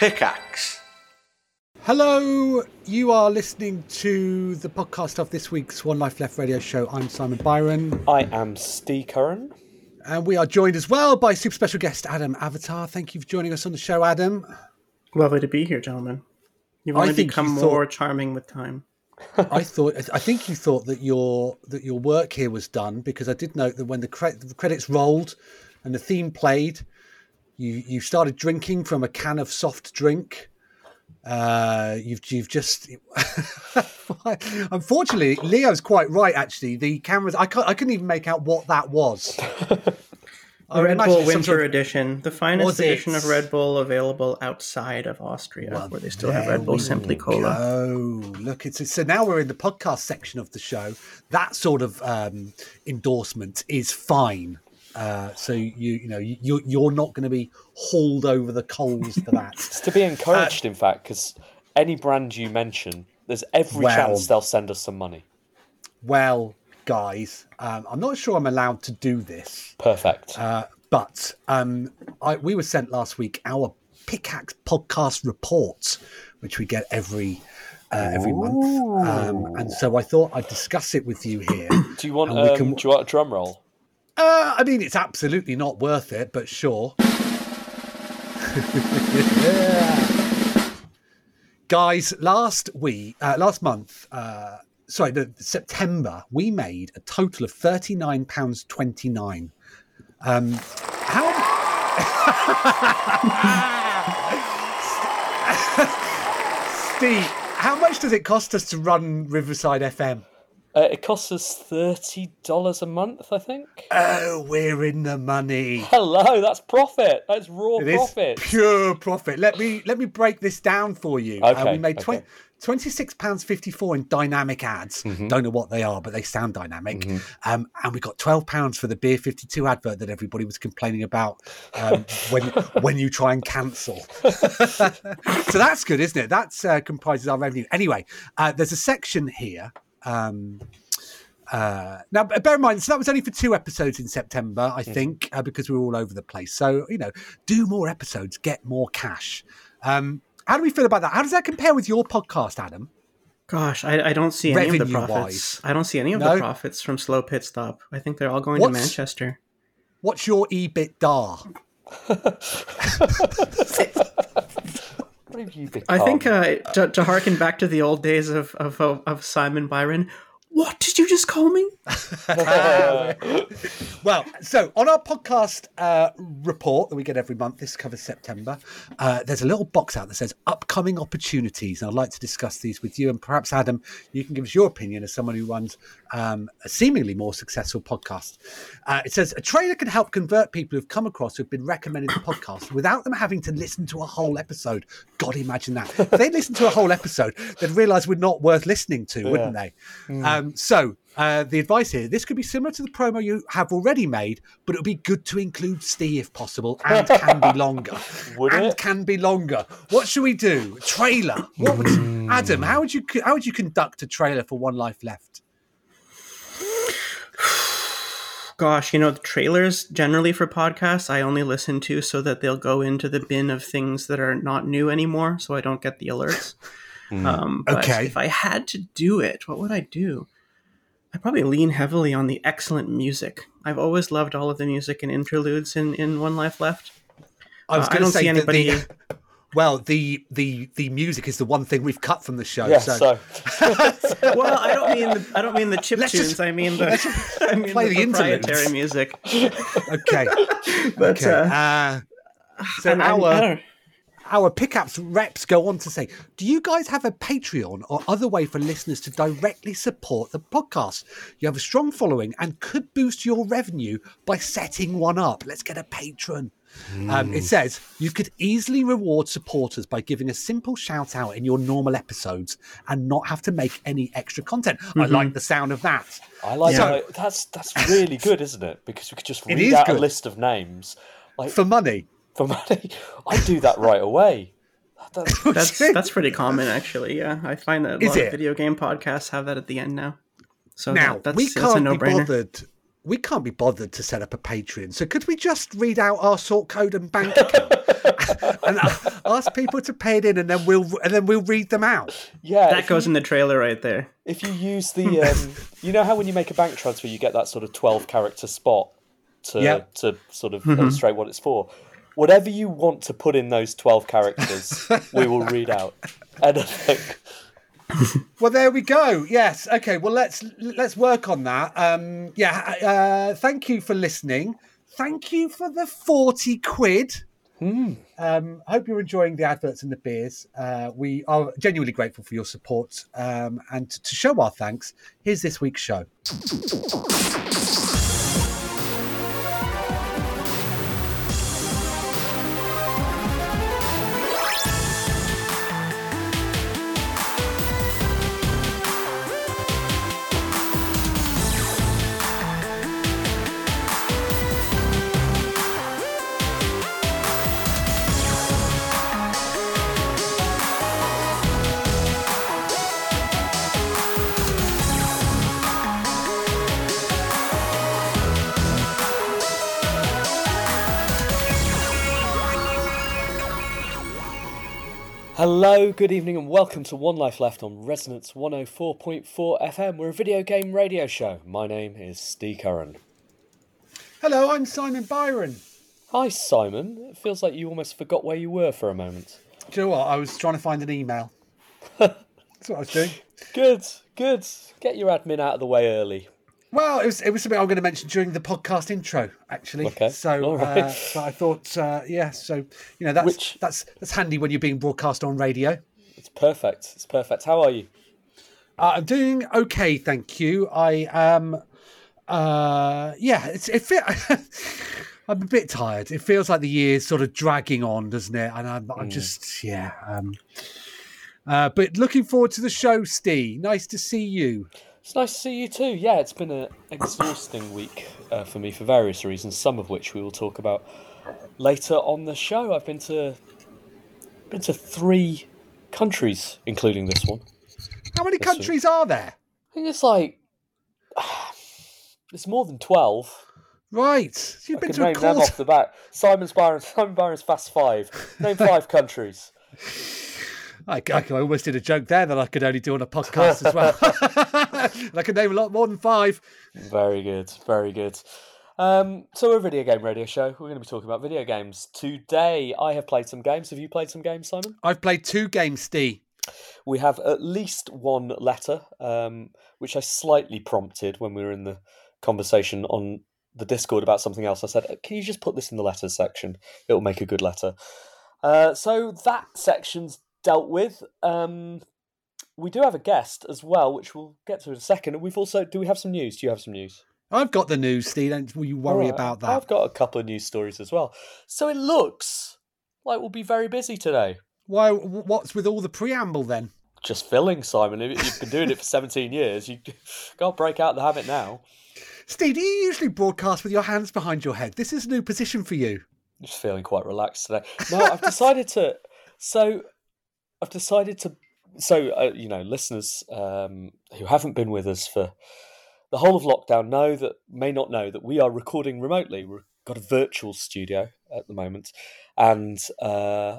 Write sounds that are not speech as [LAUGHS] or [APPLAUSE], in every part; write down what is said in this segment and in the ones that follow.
Pickaxe. Hello, you are listening to the podcast of this week's One Life Left radio show. I'm Simon Byron, I am Steve Curran. and we are joined as well by super special guest Adam Avatar. Thank you for joining us on the show, Adam. Lovely to be here, gentlemen. You've I only become you more thought- charming with time. [LAUGHS] I thought, I think you thought that your that your work here was done because I did note that when the, cre- the credits rolled and the theme played, you you started drinking from a can of soft drink. Uh, you've you've just [LAUGHS] unfortunately Leo's quite right. Actually, the cameras I can't I couldn't even make out what that was. [LAUGHS] I Red Bull it's Winter sort of- Edition, the finest edition of Red Bull available outside of Austria, where they still have Red Bull Simply Cola. Oh, look! It's so now we're in the podcast section of the show. That sort of um, endorsement is fine. Uh, so you you know you you're not going to be hauled over the coals for that. [LAUGHS] It's to be encouraged, in fact, because any brand you mention, there's every Well- chance they'll send us some money. well, guys, um, I'm not sure I'm allowed to do this, Perfect. uh, but um, I, we were sent last week our Pickaxe podcast report, which we get every. Uh, every month, um, and so I thought I'd discuss it with you here. do you want? Um, can- Do you want a drum roll? Uh, I mean, it's absolutely not worth it, but sure. [LAUGHS] Guys, last week, uh, last month, uh, sorry, the, September, we made a total of thirty nine pounds twenty nine. Um, how? [LAUGHS] Steve, how much does it cost us to run Riverside FM? Uh, it costs us thirty dollars a month, I think. Oh, we're in the money. Hello, that's profit. That's raw It is profit. pure profit. Let me let me break this down for you. Uh, Okay, we made okay. twenty six pounds fifty four in dynamic ads. Mm-hmm. Don't know what they are, but they sound dynamic. Um, and we got twelve pounds for the Beer fifty two advert that everybody was complaining about um, when [LAUGHS] when you try and cancel. [LAUGHS] so that's good, isn't it? That uh, comprises our revenue. Anyway, uh, there's a section here. Um, uh, now, bear in mind, so that was only for two episodes in September, I think, uh, because we were all over the place. So, you know, do more episodes, get more cash. Um, how do we feel about that? How does that compare with your podcast, Adam? Gosh, I, I don't see any of the Revenue-wise. profits. I don't see any of No? the profits from Slow Pit Stop. I think they're all going What's- to Manchester. What's your EBITDA? [LAUGHS] What have you become? I think uh, to, to harken back to the old days of, of, of, of Simon Byron, what did you just call me? [LAUGHS] Well, so on our podcast uh, report that we get every month, this covers September, uh, there's a little box out that says upcoming opportunities. And I'd like to discuss these with you. And perhaps, Adam, you can give us your opinion as someone who runs um, a seemingly more successful podcast. Uh, it says a trailer can help convert people who've come across who've been recommended the podcast without them having to listen to a whole episode. God, imagine that. If they listened to a whole episode, they'd realize we're not worth listening to, wouldn't they? Um, so, uh, the advice here this could be similar to the promo you have already made, but it would be good to include Steve if possible and can be longer. [LAUGHS] Would and it? can be longer. What should we do? Trailer. What would Adam, how would you how would you conduct a trailer for One Life Left? Gosh, you know, the trailers generally for podcasts I only listen to so that they'll go into the bin of things that are not new anymore, so I don't get the alerts. Um, but Okay. if I had to do it, what would I do? I'd probably lean heavily on the excellent music. I've always loved all of the music and interludes in, in One Life Left. I was Uh, going to don't say see anybody- The, [LAUGHS] well, the the the music is the one thing we've cut from the show. yeah. so, So, [LAUGHS] Well, I don't mean the, I don't mean the chip Let's tunes. just- I mean the [LAUGHS] I mean play the, the proprietary interludes. music. okay, But okay. uh, Uh, so and I- our I don't- Our pickups reps go on to say, Do you guys have a Patreon or other way for listeners to directly support the podcast? You have a strong following and could boost your revenue by setting one up. Let's get a patron. Um, it says you could easily reward supporters by giving a simple shout out in your normal episodes and not have to make any extra content. I like the sound of that. I like So- that. That's that's really good, isn't it? Because we could just read out good. a list of names like For money. For money. I do that right away. That- that- [LAUGHS] That's that's pretty common, actually. Yeah, I find that a Is lot it? of video game podcasts have that at the end now. So Now that, that's, we can't be no-brainer. bothered. we can't be bothered to set up a Patreon. So could we just read out our sort code and bank account [LAUGHS] and ask people to pay it in, and then we'll and then we'll read them out. Yeah, That goes you, in the trailer right there. if you use the, um, [LAUGHS] you know how when you make a bank transfer, you get that sort of twelve character spot to Yeah. to sort of illustrate what it's for. Whatever you want to put in those twelve characters, [LAUGHS] we will read out. Anything. [LAUGHS] Well, there we go. Yes. Okay. Well, let's let's work on that. Um, yeah. Uh, thank you for listening. Thank you for the forty quid. Um, I hope you're enjoying the adverts and the beers. Uh, we are genuinely grateful for your support. Um, and to show our thanks, here's this week's show. Hello, good evening, and welcome to One Life Left on Resonance 104.4 FM. We're a video game radio show. My name is Steve Curran. Hello, I'm Simon Byron. Hi, Simon. It feels like you almost forgot where you were for a moment. Do you know what? I was trying to find an email. [LAUGHS] That's what I was doing. Good, good. Get your admin out of the way early. Well, it was it was something I'm going to mention during the podcast intro, actually. Okay, So, all right. uh, [LAUGHS] but I thought, uh, yeah. So you know, that's Which- that's that's handy when you're being broadcast on radio. It's perfect. It's perfect. How are you? Uh, I'm doing okay, thank you. I am, uh, yeah. It's it. Fe- [LAUGHS] I'm a bit tired. It feels like the year's sort of dragging on, doesn't it? And I'm, I'm just, yeah. Um, uh, but looking forward to the show, Steve. Nice to see you. It's nice to see you too. Yeah, it's been an exhausting week uh, for me for various reasons, some of which we will talk about later on the show. I've been to been to three countries, including this one. How many countries are there? I think it's like [SIGHS] it's more than twelve. Right. You've I been to a name them off the bat. Simon's Byron, Simon Byron's [LAUGHS] Fast Five. Name five countries. [LAUGHS] I, I, almost did a joke there that I could only do on a podcast as well. and [LAUGHS] [LAUGHS] I could name a lot more than five. Very good, very good. Um, so we're a video game radio show. We're going to be talking about video games today. I have played some games. Have you played some games, Simon? I've played two games, Steve. We have at least one letter, um, which I slightly prompted when we were in the conversation on the Discord about something else. I said, "Can you just put this in the letters section? It'll make a good letter." Uh, so that section's dealt with. Um, we do have a guest as well, which we'll get to in a second. And we've also do we have some news? Do you have some news? I've got the news, Steve. Don't you worry Alright, about that. I've got a couple of news stories as well. So it looks like we'll be very busy today. Why? What's with all the preamble then? Just filling, Simon. You've been doing it for 17 years. You [LAUGHS] can't break out the habit now. Steve, do you usually broadcast with your hands behind your head? This is a new position for you. Just feeling quite relaxed today. No, I've decided to. So, I've decided to. So, uh, you know, listeners um, who haven't been with us for the whole of lockdown know that may not know that we are recording remotely. We've got a virtual studio at the moment, and uh,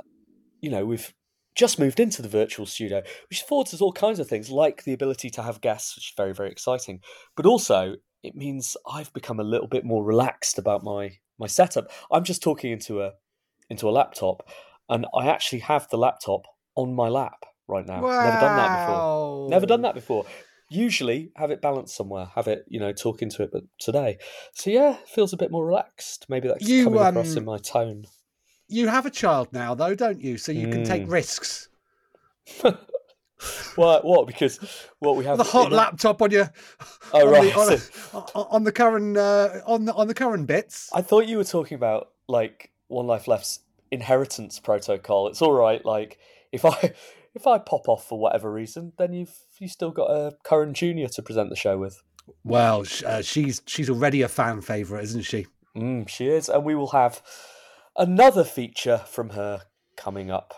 you know we've just moved into the virtual studio, which affords us all kinds of things, like the ability to have guests, which is very very exciting. But also, it means I've become a little bit more relaxed about my my setup. I'm just talking into a into a laptop, and I actually have the laptop on my lap right now. Never done that before. Never done that before. Usually have it balanced somewhere, have it, you know, talking to it, but today. So yeah, feels a bit more relaxed. Maybe that's You, coming across um, in my tone. You have a child now, though, don't you? So you can take Mm. risks. [LAUGHS] What what? Because what we have The hot laptop on your Oh on, right. the, so- on, on the current uh, on the on the current bits. I thought you were talking about like One Life Left's inheritance protocol. It's all right. Like if I [LAUGHS] if I pop off for whatever reason, then you've you still got a current junior to present the show with. Well, uh, she's she's already a fan favorite, isn't she? Mm, she is, and we will have another feature from her coming up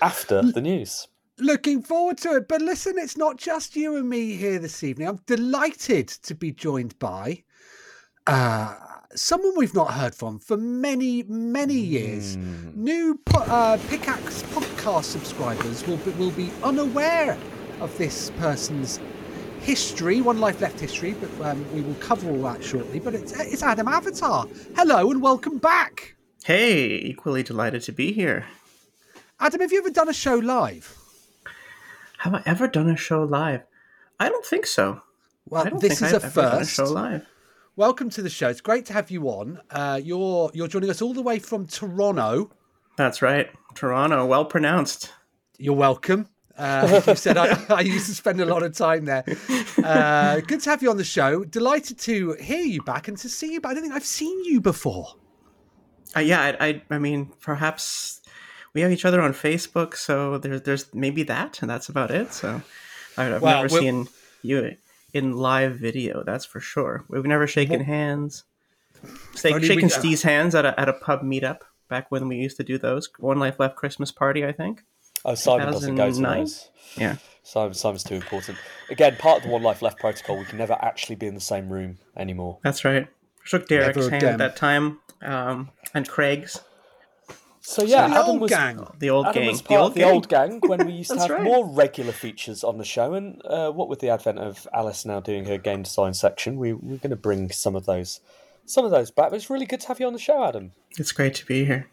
after the news. Looking forward to it. But listen, it's not just you and me here this evening. I'm delighted to be joined by uh, someone we've not heard from for many, many years. New po- uh, Pickaxe podcast subscribers will be, will be unaware of this person's history, One Life Left history, but um, we will cover all that shortly. But it's, it's Adam Avatar. Hello and welcome back. Hey, equally delighted to be here. Adam, have you ever done a show live? Have I ever done a show live? I don't think so. Well, I don't this think is I've a a first. show live. Welcome to the show. It's great to have you on. Uh, you're you're joining us all the way from Toronto. That's right. Toronto, well pronounced. You're welcome. Uh, you said I, [LAUGHS] I used to spend a lot of time there. Uh, good to have you on the show. Delighted to hear you back and to see you. But I don't think I've seen you before. Uh, yeah, I, I, I mean, perhaps we have each other on Facebook, so there's, there's maybe that, and that's about it. So I- I've Well, never seen you in live video. That's for sure. We've never shaken Well- hands. Stake, Only shaken we- Steve's hands at a, at a pub meetup back when we used to do those. One Life Left Christmas party, I think. Oh, Simon doesn't go to 2009? those. Yeah. Simon, Simon's too important. Again, part of the One Life Left protocol, we can never actually be in the same room anymore. That's right. Shook Derek's Never hand again. at that time, um, and Craig's, So yeah, the Adam old was gang. the old Adam gang. was part of the old gang when we [LAUGHS] used to have right. more regular features on the show. And uh, what with the advent of Alice now doing her game design section, we, we're going to bring some of those, some of those back. But it's really good to have you on the show, Adam. It's great to be here.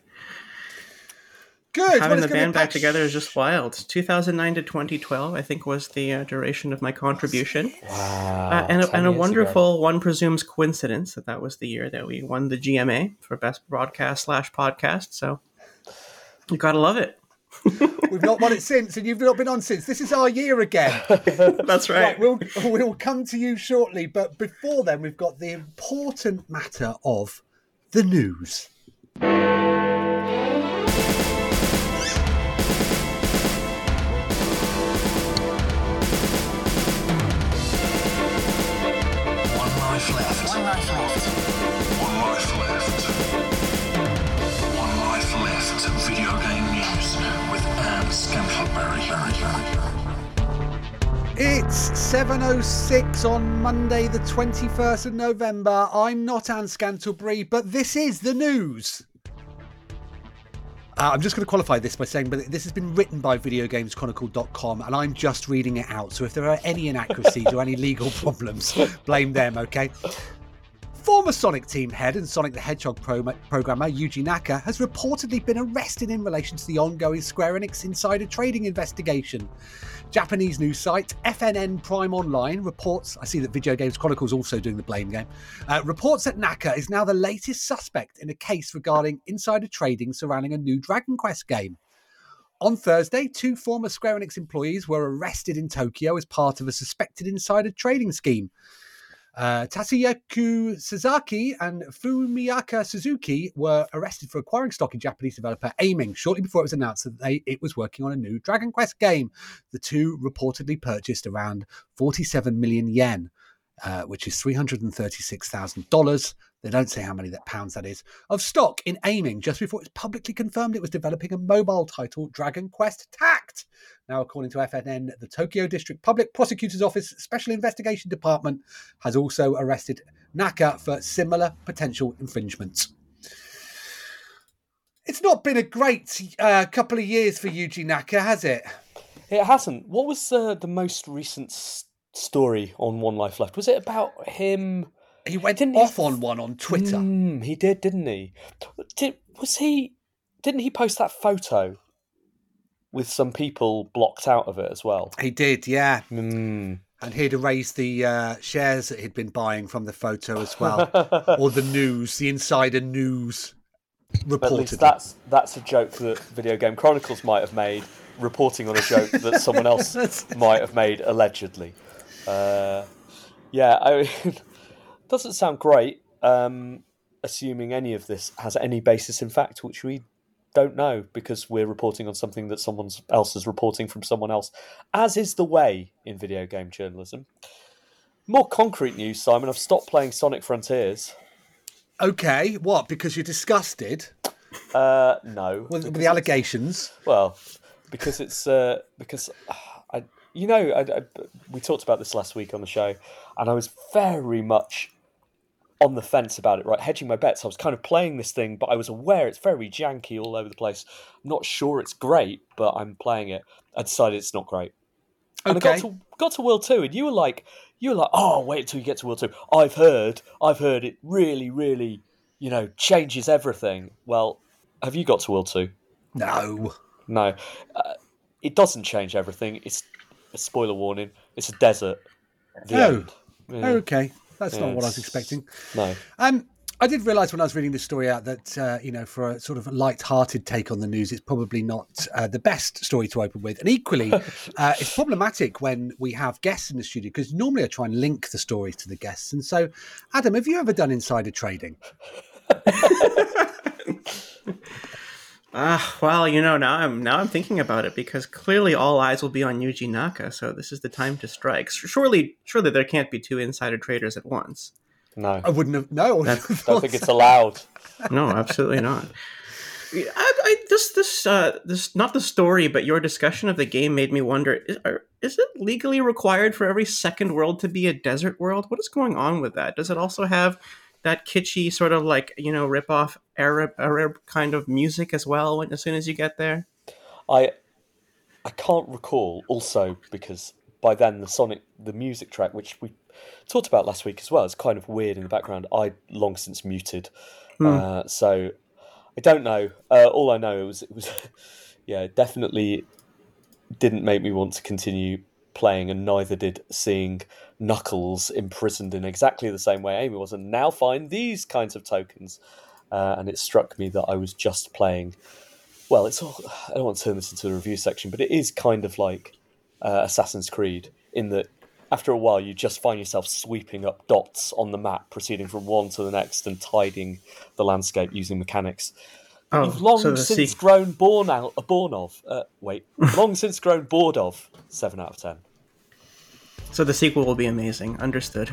Good. Having the band back together is just wild. 2009 to 2012, I think, was the uh, duration of my contribution. Wow, Uh, and, a, and a years ago. wonderful, one presumes coincidence that that was the year that we won the GMA for Best Broadcast slash Podcast. So you gotta love it. [LAUGHS] We've not won it since, and you've not been on since. This is our year again. [LAUGHS] That's Right, we'll we'll come to you shortly, but before then, we've got the important matter of the news. 7.06 on Monday, the 21st of November. I'm not Anne Scantlebury, but this is the news. Uh, I'm just going to qualify this by saying, but this has been written by VideoGamesChronicle.com, and I'm just reading it out. So if there are any inaccuracies or any [LAUGHS] legal problems, blame them, okay? Former Sonic team head and Sonic the Hedgehog pro- programmer Yuji Naka has reportedly been arrested in relation to the ongoing Square Enix insider trading investigation. Japanese news site FNN Prime Online reports. I see that Video Games Chronicles also doing the blame game. Uh, reports that Naka is now the latest suspect in a case regarding insider trading surrounding a new Dragon Quest game. On Thursday, two former Square Enix employees were arrested in Tokyo as part of a suspected insider trading scheme. Uh, Tatsuyaku Sasaki and Fumiyaka Suzuki were arrested for acquiring stock in Japanese developer Aiming shortly before it was announced that they, it was working on a new Dragon Quest game. The two reportedly purchased around 47 million yen, uh, which is $336,000. They don't say how many that pounds that is of stock in Aiming just before it's publicly confirmed it was developing a mobile title, Dragon Quest Tact. Now, according to FNN, the Tokyo District Public Prosecutor's Office Special Investigation Department has also arrested Naka for similar potential infringements. It's not been a great uh, couple of years for Yuji Naka, has it? It hasn't. What was uh, the most recent story on One Life Left? Was it about him? He went Didn't he- off on one on Twitter. Mm, he did, didn't he? Did was he? Didn't he post that photo with some people blocked out of it as well? He did, yeah. Mm. And he'd erased the uh, shares that he'd been buying from the photo as well, [LAUGHS] or the news, the insider news. But at least Reported. that's that's a joke that Video Game Chronicles might have made, reporting on a joke that someone else [LAUGHS] might have made allegedly. Uh, yeah, I mean, doesn't sound great. Um, assuming any of this has any basis in fact, which we don't know because we're reporting on something that someone else is reporting from someone else, as is the way in video game journalism. More concrete news, Simon. I've stopped playing Sonic Frontiers. Okay, what? Because you're disgusted Uh, no, with, with the allegations. Well, because it's uh, because I, you know, I, I, we talked about this last week on the show, and I was very much on the fence about it, right? Hedging my bets. I was kind of playing this thing, but I was aware it's very janky all over the place. I'm not sure it's great, but I'm playing it. I decided it's not great. And Okay. I got to got to World Two, and you were like, you were like, oh, wait until you get to World Two. I've heard, I've heard it really, really, you know, changes everything. Well, have you got to World Two? No. No, uh, it doesn't change everything. It's a spoiler warning. It's a desert. The Oh. end. Yeah. Okay. That's not what I was expecting. No. Um, I did realise when I was reading this story out that uh, you know, for a sort of light-hearted take on the news, it's probably not uh, the best story to open with, and equally, [LAUGHS] uh, it's problematic when we have guests in the studio because normally I try and link the stories to the guests. And so, Adam, have you ever done insider trading? [LAUGHS] Ah, well, you know, now I'm now I'm thinking about it because clearly all eyes will be on Yuji Naka, so this is the time to strike. Surely, surely there can't be two insider traders at once. No. I wouldn't have. No, I That's- have [LAUGHS] don't think it's allowed. No, absolutely not. I, I, this this uh, this not the story, but your discussion of the game made me wonder: is, are, is it legally required for every second world to be a desert world? What is going on with that? Does it also have that kitschy sort of like you know rip off Arab Arab kind of music as well? When, as soon as you get there, I I can't recall also because by then the Sonic the music track which we talked about last week as well is kind of weird in the background. I long since muted, uh, so I don't know. Uh, all I know was it was [LAUGHS] yeah definitely didn't make me want to continue playing, and neither did seeing Knuckles imprisoned in exactly the same way Amy was, and now find these kinds of tokens. Uh, and it struck me that I was just playing well, it's all. I don't want to turn this into a review section, but it is kind of like uh, Assassin's Creed in that after a while you just find yourself sweeping up dots on the map, proceeding from one to the next and tidying the landscape using mechanics. oh, You've long so since grown born out, uh, born of. Uh, wait, [LAUGHS] long since grown bored of. Seven out of ten. So the sequel will be amazing. Understood.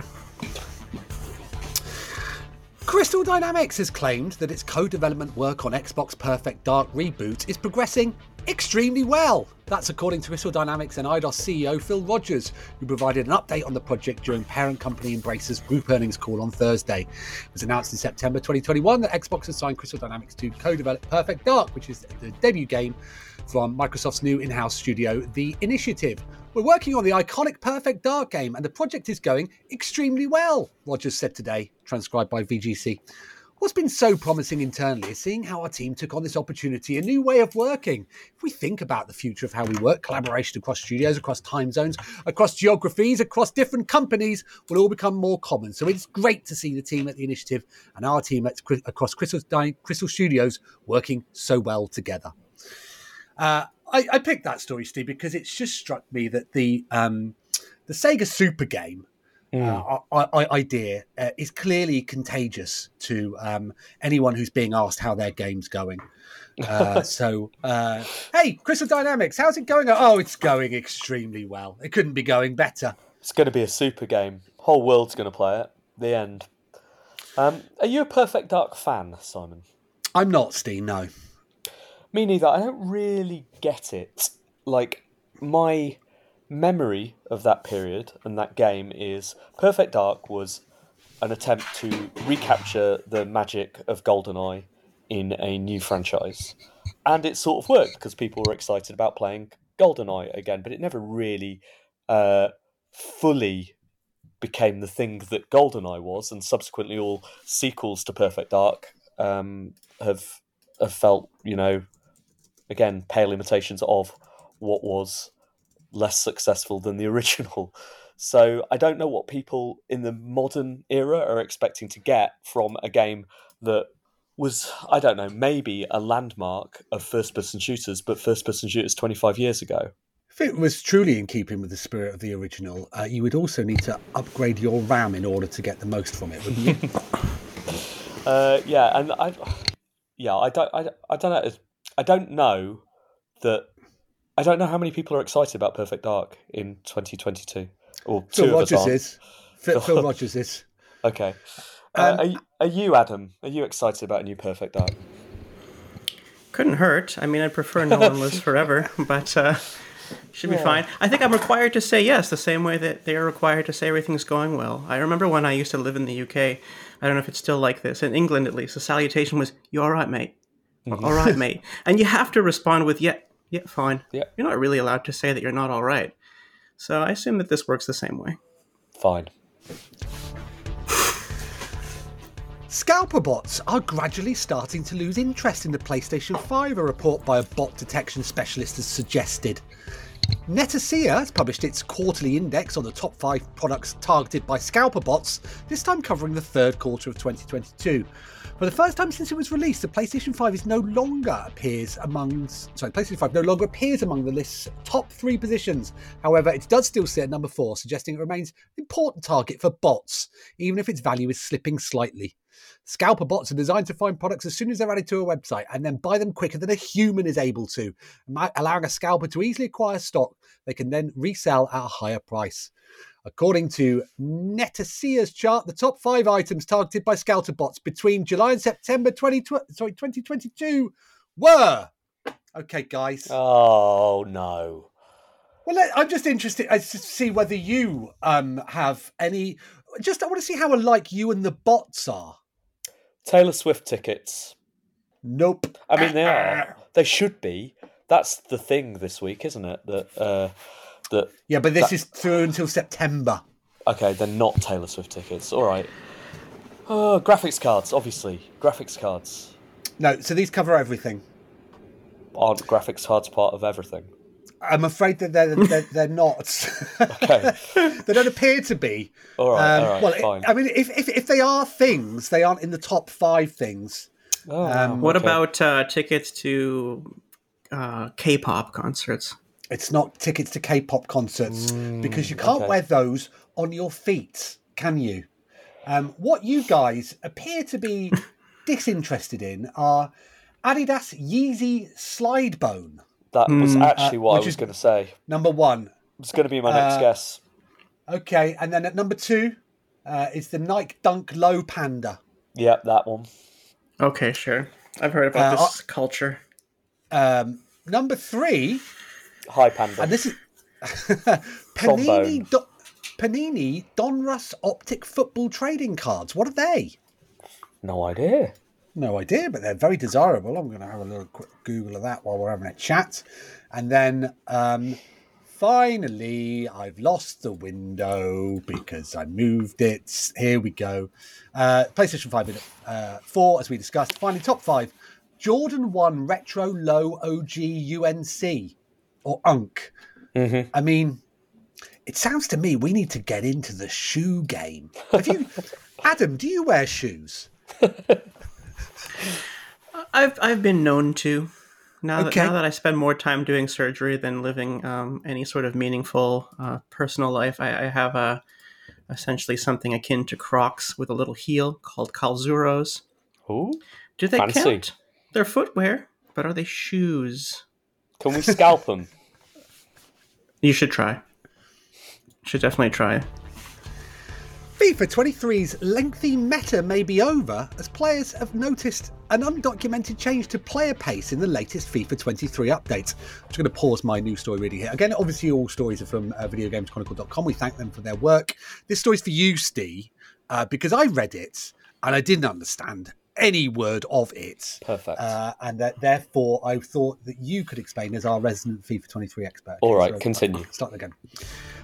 Crystal Dynamics has claimed that its co-development work on Xbox Perfect Dark Reboot is progressing extremely well. That's according to Crystal Dynamics and Eidos CEO Phil Rogers, who provided an update on the project during parent company Embracer's group earnings call on Thursday. It was announced in September 2021 that Xbox has signed Crystal Dynamics to co-develop Perfect Dark, which is the debut game from Microsoft's new in-house studio, The Initiative. We're working on the iconic Perfect Dark game, and the project is going extremely well, Rogers said today, transcribed by VGC. What's been so promising internally is seeing how our team took on this opportunity, a new way of working. If we think about the future of how we work, collaboration across studios, across time zones, across geographies, across different companies will all become more common. So it's great to see the team at the initiative and our team at, across Crystal, Crystal Studios working so well together. Uh, I, I picked that story, Steve, because it's just struck me that the um, the Sega Super game uh, I- I- idea uh, is clearly contagious to um, anyone who's being asked how their game's going. [LAUGHS] Uh, so, uh, hey, Crystal Dynamics, how's it going? Oh, it's going extremely well. It couldn't be going better. It's going to be a super game. Whole world's going to play it. The end. Um, are you a Perfect Dark fan, Simon? I'm not, Steve. No. Me neither. I don't really get it. Like my memory of that period and that game is Perfect Dark was an attempt to recapture the magic of GoldenEye in a new franchise. And it sort of worked because people were excited about playing GoldenEye again, but it never really uh, fully became the thing that GoldenEye was, and subsequently all sequels to Perfect Dark um, have have felt, you know, again, pale imitations of what was less successful than the [LAUGHS] original. So I don't know what people in the modern era are expecting to get from a game that was, I don't know, maybe a landmark of first person shooters, but first person shooters 25 years ago. If it was truly in keeping with the spirit of the original, uh, you would also need to upgrade your RAM in order to get the most from it, wouldn't you? [LAUGHS] Uh, yeah, and I, yeah, I don't, I, I don't know, I don't know that, I don't know how many people are excited about Perfect Dark in 2022. Or two Phil of us Rogers aren't. is. Phil, Phil [LAUGHS] Rogers is. Okay. Uh, Um, are, you, are you, Adam? Are you excited about a new Perfect Dark? Couldn't hurt. I mean, I'd prefer no one lives [LAUGHS] forever, but uh, Should be Yeah. fine. I think I'm required to say yes, the same way that they are required to say everything's going well. I remember when I used to live in the UK. I don't know if it's still like this in England, at least. The salutation was "You all right, mate? Mm-hmm. All right, mate." And you have to respond with "Yeah, yeah, fine." Yeah. You're not really allowed to say that you're not all right. So I assume that this works the same way. Fine. Scalper bots are gradually starting to lose interest in the PlayStation 5, a report by a bot detection specialist has suggested. Netacea has published its quarterly index on the top five products targeted by scalper bots, this time covering the third quarter of 2022. For the first time since it was released, the PlayStation 5 is no longer appears among sorry, PlayStation 5 no longer appears among the list's top three positions. However, it does still sit at number four, suggesting it remains an important target for bots, even if its value is slipping slightly. Scalper bots are designed to find products as soon as they're added to a website and then buy them quicker than a human is able to, allowing a scalper to easily acquire stock they can then resell at a higher price. According to Netacea's chart, the top five items targeted by scalper bots between July and September 20, sorry, 2022 were. Okay, guys. Oh no. Well, I'm just interested to see whether you um, have any. Just I want to see how alike you and the bots are. Taylor Swift tickets. Nope. I mean, they are. They should be. That's the thing this week, isn't it? That uh, that Yeah, but this That- is through until September. okay, they're not Taylor Swift tickets. All right. Oh, graphics cards, obviously. Graphics cards No, so these cover everything. aren't graphics cards part of everything. I'm afraid that they're they're, they're not. [LAUGHS] Okay. they don't appear to be. All right. Um, all right. well, fine. I mean, if, if if they are things, they aren't in the top five things. Oh, um, What okay. about uh, tickets to uh, K-pop concerts? It's not tickets to K-pop concerts because you can't okay. wear those on your feet, can you? Um, what you guys appear to be [LAUGHS] disinterested in are Adidas Yeezy Slide Bone. That was Hmm, actually uh, what I was going to say. Number one. It's going to be my next Uh, guess. Okay, and then at number two uh, is the Nike Dunk Low Panda. Yep, that one. Okay, sure. I've heard about Uh, this culture. Um, number three, High Panda. and this is [LAUGHS] Panini, Trombone. Do- Panini Donruss Optic Football Trading Cards. What are they? No idea. No idea, but they're very desirable. I'm going to have a little quick Google of that while we're having a chat. And then um, finally, I've lost the window because I moved it. Here we go. Uh, PlayStation 5 and uh, 4, as we discussed. Finally, top five Jordan 1 Retro Low OG UNC or UNC. Mhm. I mean, it sounds to me we need to get into the shoe game. Have you, [LAUGHS] Adam, do you wear shoes? [LAUGHS] I've I've been known to. Now that, Okay. now that I spend more time doing surgery than living um, any sort of meaningful uh, personal life, I, I have a essentially something akin to Crocs with a little heel called Calzuros. Ooh. Do they Fancy. count? They're footwear, but are they shoes? Can we scalp them? [LAUGHS] You should try. Should definitely try. FIFA 23's lengthy meta may be over as players have noticed an undocumented change to player pace in the latest FIFA 23 update. I'm just going to pause my news story reading here. Again, obviously, all stories are from uh, videogameschronicle.com. We thank them for their work. This story's for you, Steve, uh, because I read it and I didn't understand any word of it. Perfect. Uh, and that therefore, I thought that you could explain as our resident FIFA 23 expert. All right, so- continue. Start again.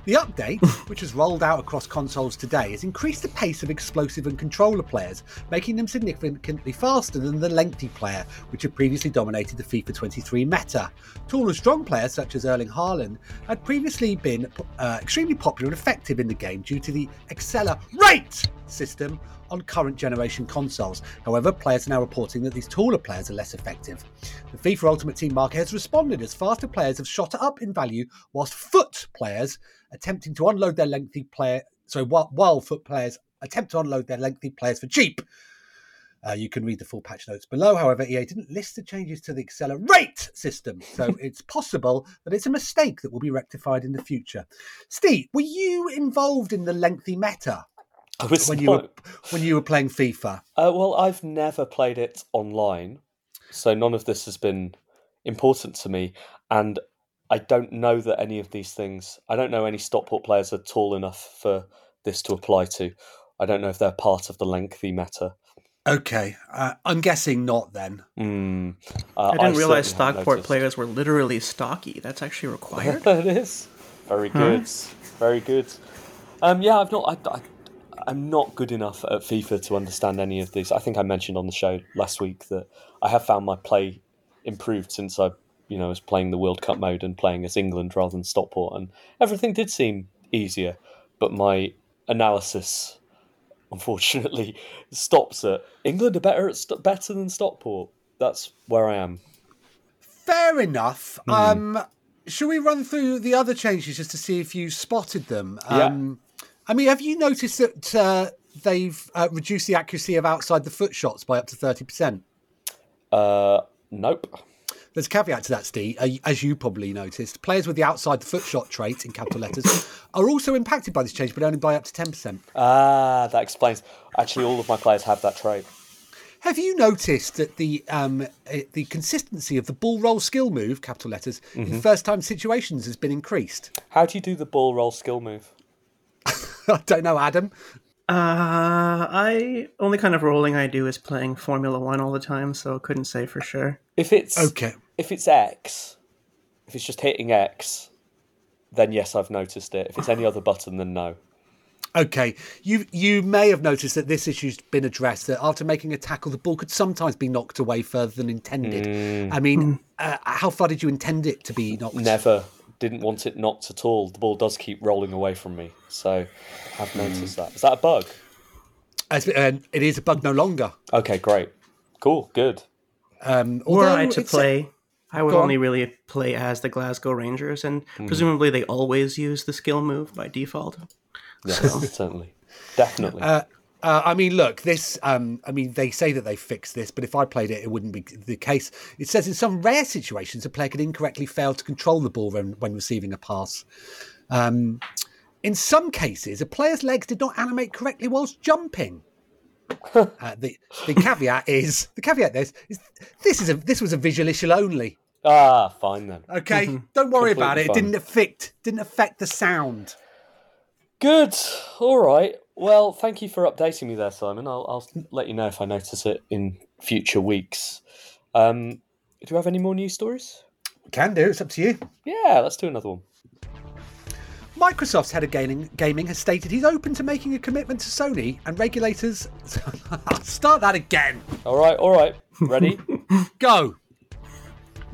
The update, which was rolled out across consoles today, has increased the pace of explosive and controlled players, making them significantly faster than the lengthy player, which had previously dominated the FIFA 23 meta. Tall and strong players such as Erling Haaland had previously been uh, extremely popular and effective in the game due to the accelerate system on current generation consoles. However, players are now reporting that these taller players are less effective. The FIFA Ultimate Team market has responded as faster players have shot up in value, whilst FUT players attempting to unload their lengthy player. So while, while FUT players attempt to unload their lengthy players for cheap. Uh, you can read the full patch notes below. However, EA didn't list the changes to the accelerate system, so [LAUGHS] it's possible that it's a mistake that will be rectified in the future. Steve, were you involved in the lengthy meta I was when you were when you were playing FIFA? Uh, well, I've never played it online, so none of this has been important to me. And I don't know that any of these things. I don't know any Stockport players are tall enough for this to apply to. I don't know if they're part of the lengthy meta. Okay, uh, I'm guessing not then. Mm, uh, I didn't realize Stockport players were literally stocky. That's actually [LAUGHS] required. it is very good, very good. Um, yeah, I've not. I, I, I'm not good enough at FIFA to understand any of these. I think I mentioned on the show last week that I have found my play improved since I, you know, was playing the World Cup mode and playing as England rather than Stockport, and everything did seem easier. But my analysis, unfortunately, [LAUGHS] stops at England are better at St- better than Stockport. That's where I am. Fair enough. Um, should we run through the other changes just to see if you spotted them? Yeah. I mean, have you noticed that uh, they've uh, reduced the accuracy of outside the foot shots by up to thirty percent? Uh, nope. There's a caveat to that, Steve. Uh, As you probably noticed, players with the outside the foot shot trait in capital letters [COUGHS] are also impacted by this change, but only by up to 10%. Ah, that explains. Actually, all of my players have that trait. Have you noticed that the um, eh, the consistency of the ball roll skill move, capital letters, in first time situations has been increased? How do you do the ball roll skill move? [LAUGHS] I don't know, Adam. Uh, I only kind of rolling I do is playing Formula One all the time, so I couldn't say for sure. If it's Okay. if it's X, if it's just hitting X, then yes, I've noticed it. If it's any other button, then no. Okay, you you may have noticed that this issue's been addressed. That after making a tackle, the ball could sometimes be knocked away further than intended. I mean, uh, how far did you intend it to be knocked? Never didn't want it knocked at all. The ball does keep rolling away from me, so I've noticed that. Is that a bug? As, and it is a bug no longer. Okay, great, cool, good. Um, Were I to play, I would Go on. only really play as the Glasgow Rangers, and presumably they always use the skill move by default. Yes, certainly, definitely. Uh, uh, I mean, look, this. Um, I mean, they say that they fixed this, but if I played it, it wouldn't be the case. It says in some rare situations, a player can incorrectly fail to control the ball when, when receiving a pass. Um, in some cases, a player's legs did not animate correctly whilst jumping. [LAUGHS] uh, the the caveat is the caveat is, is this is a this was a visual issue only. ah, fine then. Okay, don't worry about it. It didn't affect didn't affect the sound. Good. All right. Well, thank you for updating me there, Simon. I'll, I'll let you know if I notice it in future weeks. Um, do you have any more news stories? We Can do. It's up to you. Yeah, let's do another one. Microsoft's head of gaming, gaming has stated he's open to making a commitment to Sony and regulators. I'll [LAUGHS] start that again. All right. All right. Ready? [LAUGHS] Go.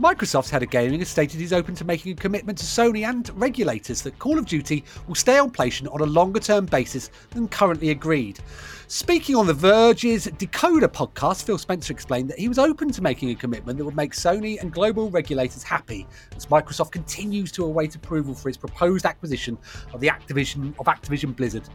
Microsoft's head of gaming has stated he's open to making a commitment to Sony and regulators that Call of Duty will stay on PlayStation on a longer term basis than currently agreed. Speaking on The Verge's Decoder podcast, Phil Spencer explained that he was open to making a commitment that would make Sony and global regulators happy as Microsoft continues to await approval for its proposed acquisition of the Activision of Activision Blizzard.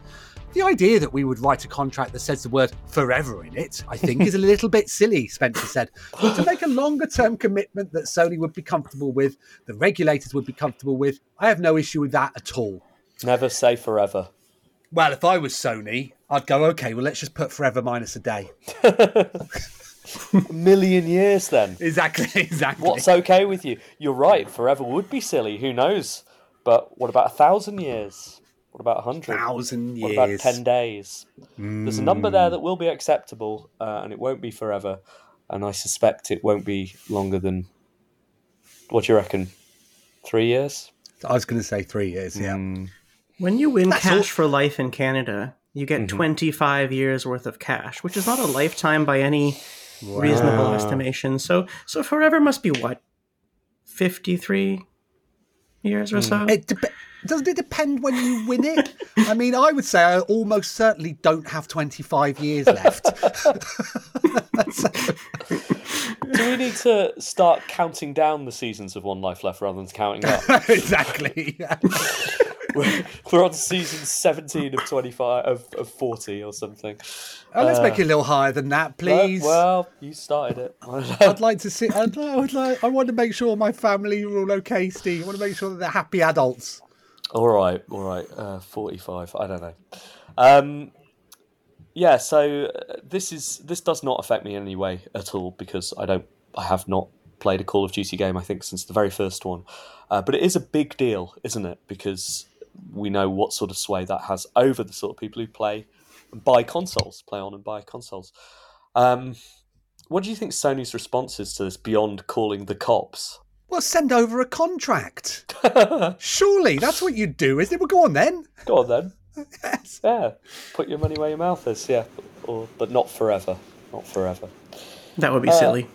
The idea that we would write a contract that says the word forever in it, I think, is a little bit silly, Spencer said. But to make a longer term commitment that Sony would be comfortable with, the regulators would be comfortable with, I have no issue with that at all. Never say forever. Well, if I was Sony, I'd go, okay, well, let's just put forever minus a day. [LAUGHS] A million years then. Exactly, [LAUGHS] exactly. What's okay with you? You're right. Forever would be silly. Who knows? But what about a thousand years? What about a hundred? thousand years. What about 10 days? There's a number there hmm. that will be acceptable uh, and it won't be forever. And I suspect it won't be longer than, what do you reckon? Three years? I was going to say three years, yeah. Hmm. When you win That's cash all- for life in Canada, you get mm-hmm. 25 years worth of cash, which is not a lifetime by any reasonable estimation. So, so forever must be what, 53 years or so. It dep doesn't it depend when you win it? I mean, I would say I almost certainly don't have 25 years left. [LAUGHS] Do we need to start counting down the seasons of One Life Left rather than counting up? [LAUGHS] exactly. we're, we're on season 17 of 25, of, of 40 or something. Oh, let's make it a uh, little higher than that, please. Well, you started it. [LAUGHS] I'd like to see. I'd, I would like. I want to make sure my family are all okay, Steve. I want to make sure that they're happy adults. All right, all right. Uh, Forty-five. I don't know. Um, yeah. So uh, this is this does not affect me in any way at all because I don't. I have not played a Call of Duty game, I think, since the very first one. Uh, but it is a big deal, isn't it? Because we know what sort of sway that has over the sort of people who play and buy consoles, play on and buy consoles. Um, what do you think Sony's response is to this beyond calling the cops? Well, send over a contract. [LAUGHS] Surely that's what you'd do, isn't it? Well, go on then. Go on then. Yes. Yeah, put your money where your mouth is. Yeah, or but not forever. Not forever. That would be Uh, silly.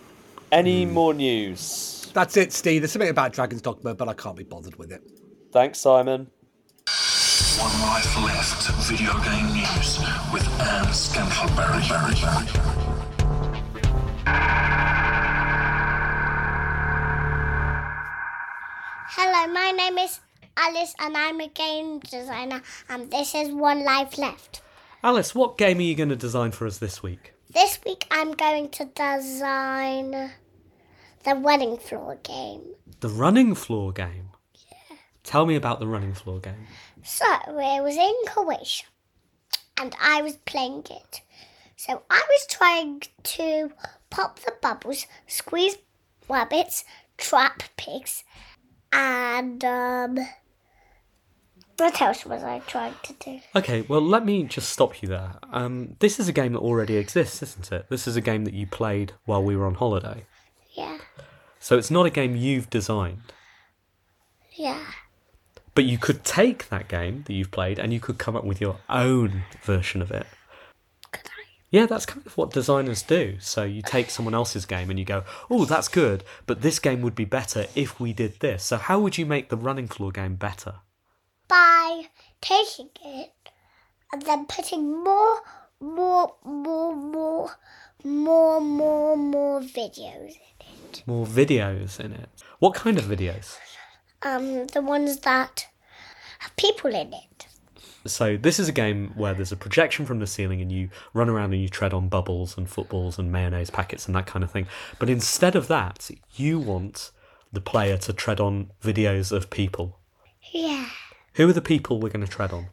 Any more news? That's it, Steve. There's something about Dragon's Dogma, but I can't be bothered with it. Thanks, Simon. One life left. Video game news with Anne Scantleberry. My name is Alice and I'm a game designer and this is One Life Left. Alice, what game are you going to design for us this week? This week I'm going to design the running floor game. The running floor game. Yeah. Tell me about the running floor game. So it was in Croatia and I was playing it. So I was trying to pop the bubbles, squeeze rabbits, trap pigs, and um, what else was I trying to do? Okay, well, let me just stop you there. Um, this is a game that already exists, isn't it? This is a game that you played while we were on holiday. Yeah, So it's not a game you've designed. yeah. But you could take that game that you've played and you could come up with your own version of it. Yeah, that's kind of what designers do. So you take someone else's game and you go, oh, that's good, but this game would be better if we did this. So how would you make the running floor game better? By taking it and then putting more, more, more, more, more, more, more videos in it. More videos in it. What kind of videos? Um, the ones that have people in it. So this is a game where there's a projection from the ceiling and you run around and you tread on bubbles and footballs and mayonnaise packets and that kind of thing. But instead of that, you want the player to tread on videos of people. Yeah. Who are the people we're going to tread on?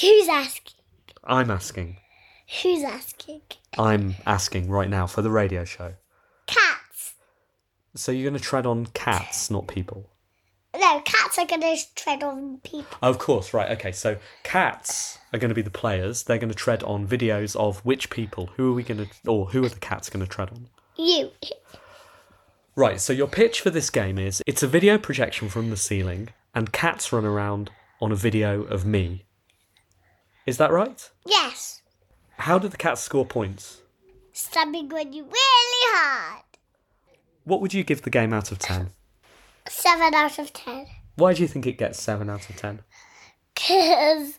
Who's asking? I'm asking. Who's asking? I'm asking right now for the radio show. Cats. So you're going to tread on cats, not people. No, cats are gonna tread on people. Of course, right. Okay, so cats are going to be the players. They're going to tread on videos of which people? Who are we going to, or who are the cats going to tread on? You. Right, so your pitch for this game is it's a video projection from the ceiling, and cats run around on a video of me. Is that right? Yes. How do the cats score points? Stabbing when you really hard. What would you give the game out of 10? Seven out of ten. Why do you think it gets 7 out of 10? Cause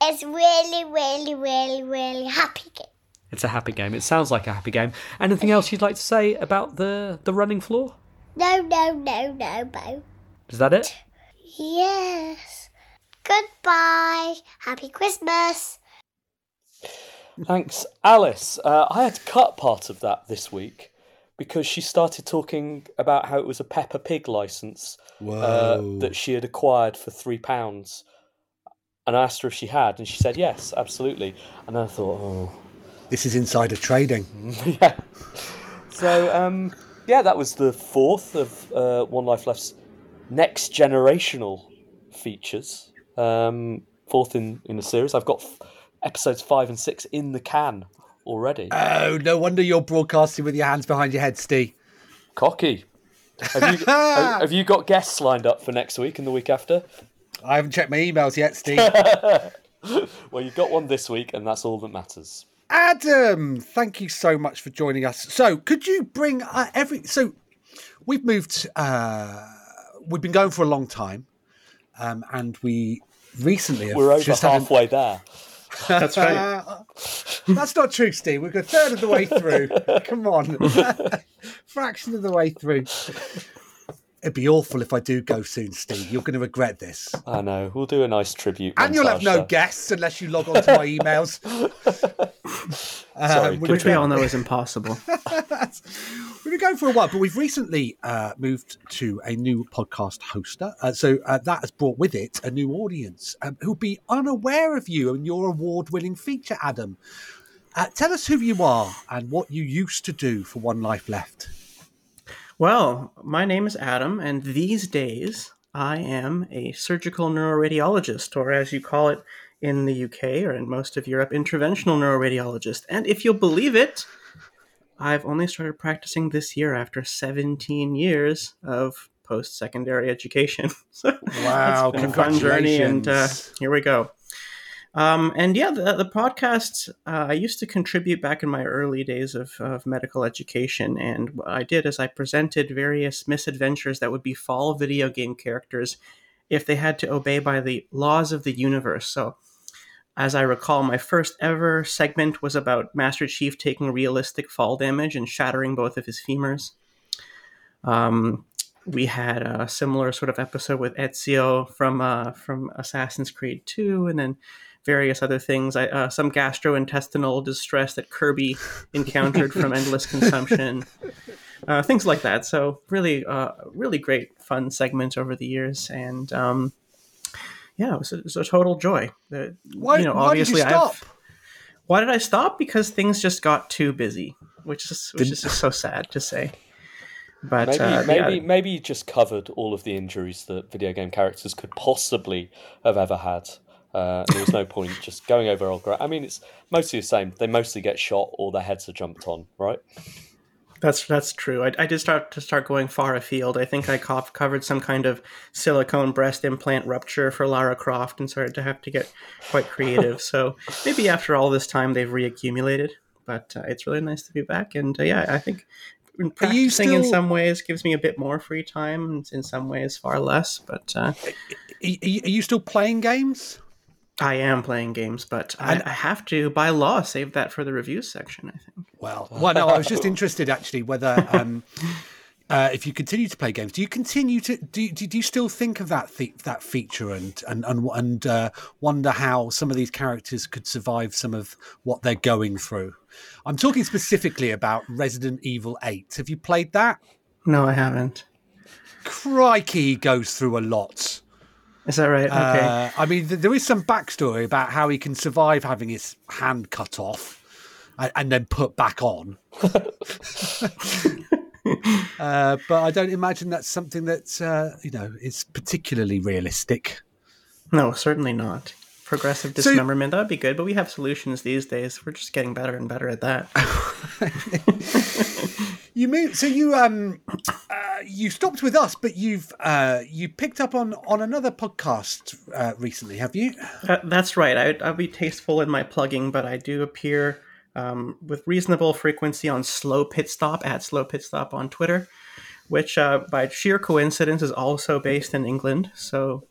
it's really, really, really, really happy game. It's a happy game. It sounds like a happy game. Anything else you'd like to say about the, the running floor? No, no, no, no, no. Is that it? Yes. Goodbye. Happy Christmas. Thanks, Alice. Uh, I had to cut part of that this week because she started talking about how it was a Peppa Pig license uh, that she had acquired for three pounds. And I asked her if she had, and she said yes, absolutely. And I thought, oh, This is insider trading. [LAUGHS] yeah. So um, yeah, that was the fourth of uh, One Life Left's next generational features. Um, fourth in in the series. I've got f- episodes five and six in the can already. Oh, no wonder you're broadcasting with your hands behind your head, Steve. Cocky. Have you [LAUGHS] have you got guests lined up for next week and the week after? I haven't checked my emails yet, Steve. [LAUGHS] Well, you've got one this week, and that's all that matters. Adam, thank you so much for joining us. So, could you bring uh, every? So, we've moved. Uh, we've been going for a long time, um, and we recently have We're over just had an- halfway there. That's right. Uh, that's not true, Steve. We're a third of the way through. Come on, [LAUGHS] fraction of the way through. It'd be awful if I do go soon, Steve. You're going to regret this, I know. We'll do a nice tribute. and you'll have montage no there. guests unless you log on to my emails. [LAUGHS] Sorry, Um, good Which we all know is impossible. [LAUGHS] Been going for a while, but we've recently uh, moved to a new podcast hoster. Uh, so uh, that has brought with it a new audience um, who'll be unaware of you and your award winning feature, Adam. Uh, tell us who you are and what you used to do for One Life Left. Well, my name is Adam, and these days I am a surgical neuroradiologist, or as you call it in the UK or in most of Europe, interventional neuroradiologist. And if you'll believe it, I've only started practicing this year after 17 years of post secondary education. [LAUGHS] so Wow, it's been a fun journey, and uh, here we go. Um, and yeah, the, the podcast, uh, I used to contribute back in my early days of, of medical education. And what I did is I presented various misadventures that would befall video game characters if they had to obey by the laws of the universe. So, as I recall, my first ever segment was about Master Chief taking realistic fall damage and shattering both of his femurs. Um, we had a similar sort of episode with Ezio from uh, from Assassin's Creed 2, and then various other things. I, uh, some gastrointestinal distress that Kirby [LAUGHS] encountered from endless consumption, uh, things like that. So really, uh, really great fun segment over the years, and um, yeah, it was, a, it was a total joy. The, Why, you know, why did you obviously I've- stop? why did I stop? Because things just got too busy, which is which is just so sad to say. But Maybe, uh, maybe, yeah, maybe you just covered all of the injuries that video game characters could possibly have ever had. Uh, there was no [LAUGHS] point just going over old ground. I mean, it's mostly the same. They mostly get shot or their heads are jumped on, right? That's that's true. I, I did start to start going far afield. I think I co- covered some kind of silicone breast implant rupture for Lara Croft and started to have to get quite creative. [LAUGHS] so maybe after all this time, they've reaccumulated. But uh, it's really nice to be back, and uh, yeah, I think practicing in still- some ways gives me a bit more free time, and in some ways far less. But uh, [LAUGHS] are you still playing games? I am playing games, but I, I have to, by law, save that for the reviews section. I think. Well, well, no, I was just [LAUGHS] interested actually whether um, uh, if you continue to play games, do you continue to do? Do, do you still think of that fe- that feature and and and, and uh, wonder how some of these characters could survive some of what they're going through? I'm talking specifically about Resident Evil Eight. Have you played that? No, I haven't. Crikey, he goes through a lot. Is that right? Okay. Uh, I mean, th- there is some backstory about how he can survive having his hand cut off and, and then put back on. [LAUGHS] uh, but I don't imagine that's something that uh, you know is particularly realistic. no, certainly not. Progressive So- dismemberment, that'd be good, but we have solutions these days. We're just getting better and better at that. [LAUGHS] You mean so you um uh, you stopped with us, but you've uh, you picked up on on another podcast uh, recently, have you? Uh, that's right. I, I'll be tasteful in my plugging, but I do appear um, with reasonable frequency on Slow Pit Stop at Slow Pit Stop on Twitter, which uh, by sheer coincidence is also based in England. So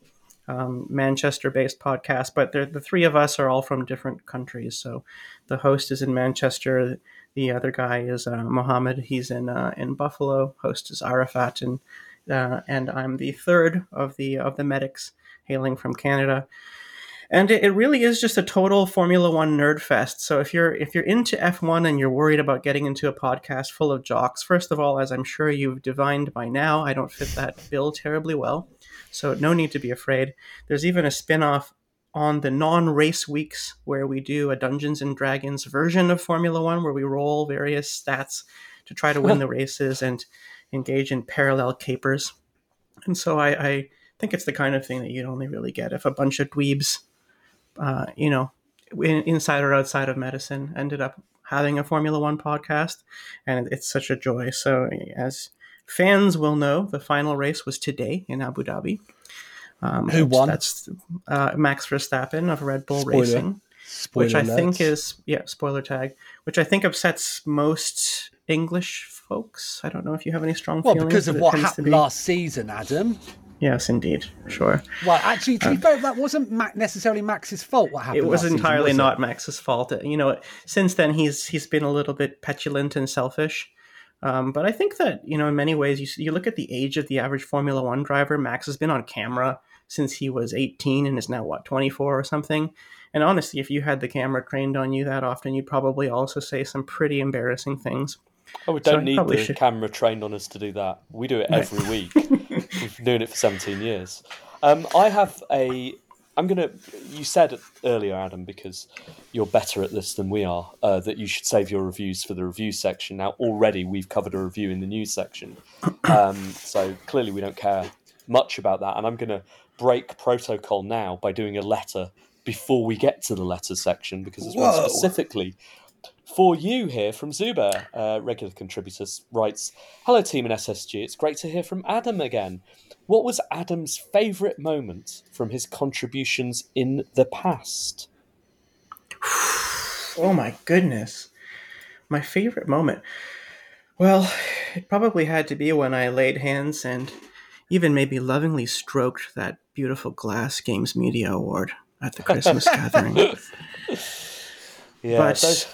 um, Manchester-based podcast, but the three of us are all from different countries. So the host is in Manchester. The other guy is uh, Mohammed. He's in uh, in Buffalo. Host is Arafat, and uh, and I'm the third of the of the medics hailing from Canada and it, it really is just a total Formula One nerd fest. So if you're if you're into F1 and you're worried about getting into a podcast full of jocks, first of all, as I'm sure you've divined by now, I don't fit that bill terribly well. So no need to be afraid. There's even a spin-off on the non-race weeks where we do a Dungeons and Dragons version of Formula One where we roll various stats to try to win the [LAUGHS] races and engage in parallel capers. And so I, I think it's the kind of thing that you'd only really get if a bunch of dweebs uh, you know, in, inside or outside of medicine, ended up having a Formula One podcast, and it's such a joy. So, as fans will know, the final race was today in Abu Dhabi. Um, Who won? That's uh, Max Verstappen of Red Bull Spoiler. Racing, Spoiler which I think is yeah, spoiler tag, which I think upsets most English folks. I don't know if you have any strong well feelings. Well, because of what happened last season, Adam. Yes, indeed, sure. Well, actually, to be fair, that wasn't Ma- necessarily Max's fault. What happened? It was last season, entirely was it? not Max's fault. You know, since then he's he's been a little bit petulant and selfish. Um, but I think that you know, in many ways, you you look at the age of the average Formula One driver. Max has been on camera since he was 18 and is now what 24 or something. And honestly, if you had the camera trained on you that often, you'd probably also say some pretty embarrassing things. Oh, we don't I need the should- camera trained on us to do that. We do it every week. [LAUGHS] We've been doing it for 17 years. Um, I have a I'm gonna. You said earlier, Adam, because you're better at this than we are, uh, that you should save your reviews for the review section. Now, already we've covered a review in the news section, um, so clearly we don't care much about that. And I'm gonna break protocol now by doing a letter before we get to the letter section because there's one specifically for you here from Zuber, uh, regular contributor, writes Hello, team in SSG. It's great to hear from Adam again. What was Adam's favourite moment from his contributions in the past? [SIGHS] Oh my goodness. My favorite moment. Well, it probably had to be when I laid hands and even maybe lovingly stroked that beautiful Glass Games Media Award at the Christmas [LAUGHS] gathering. Yeah, But those-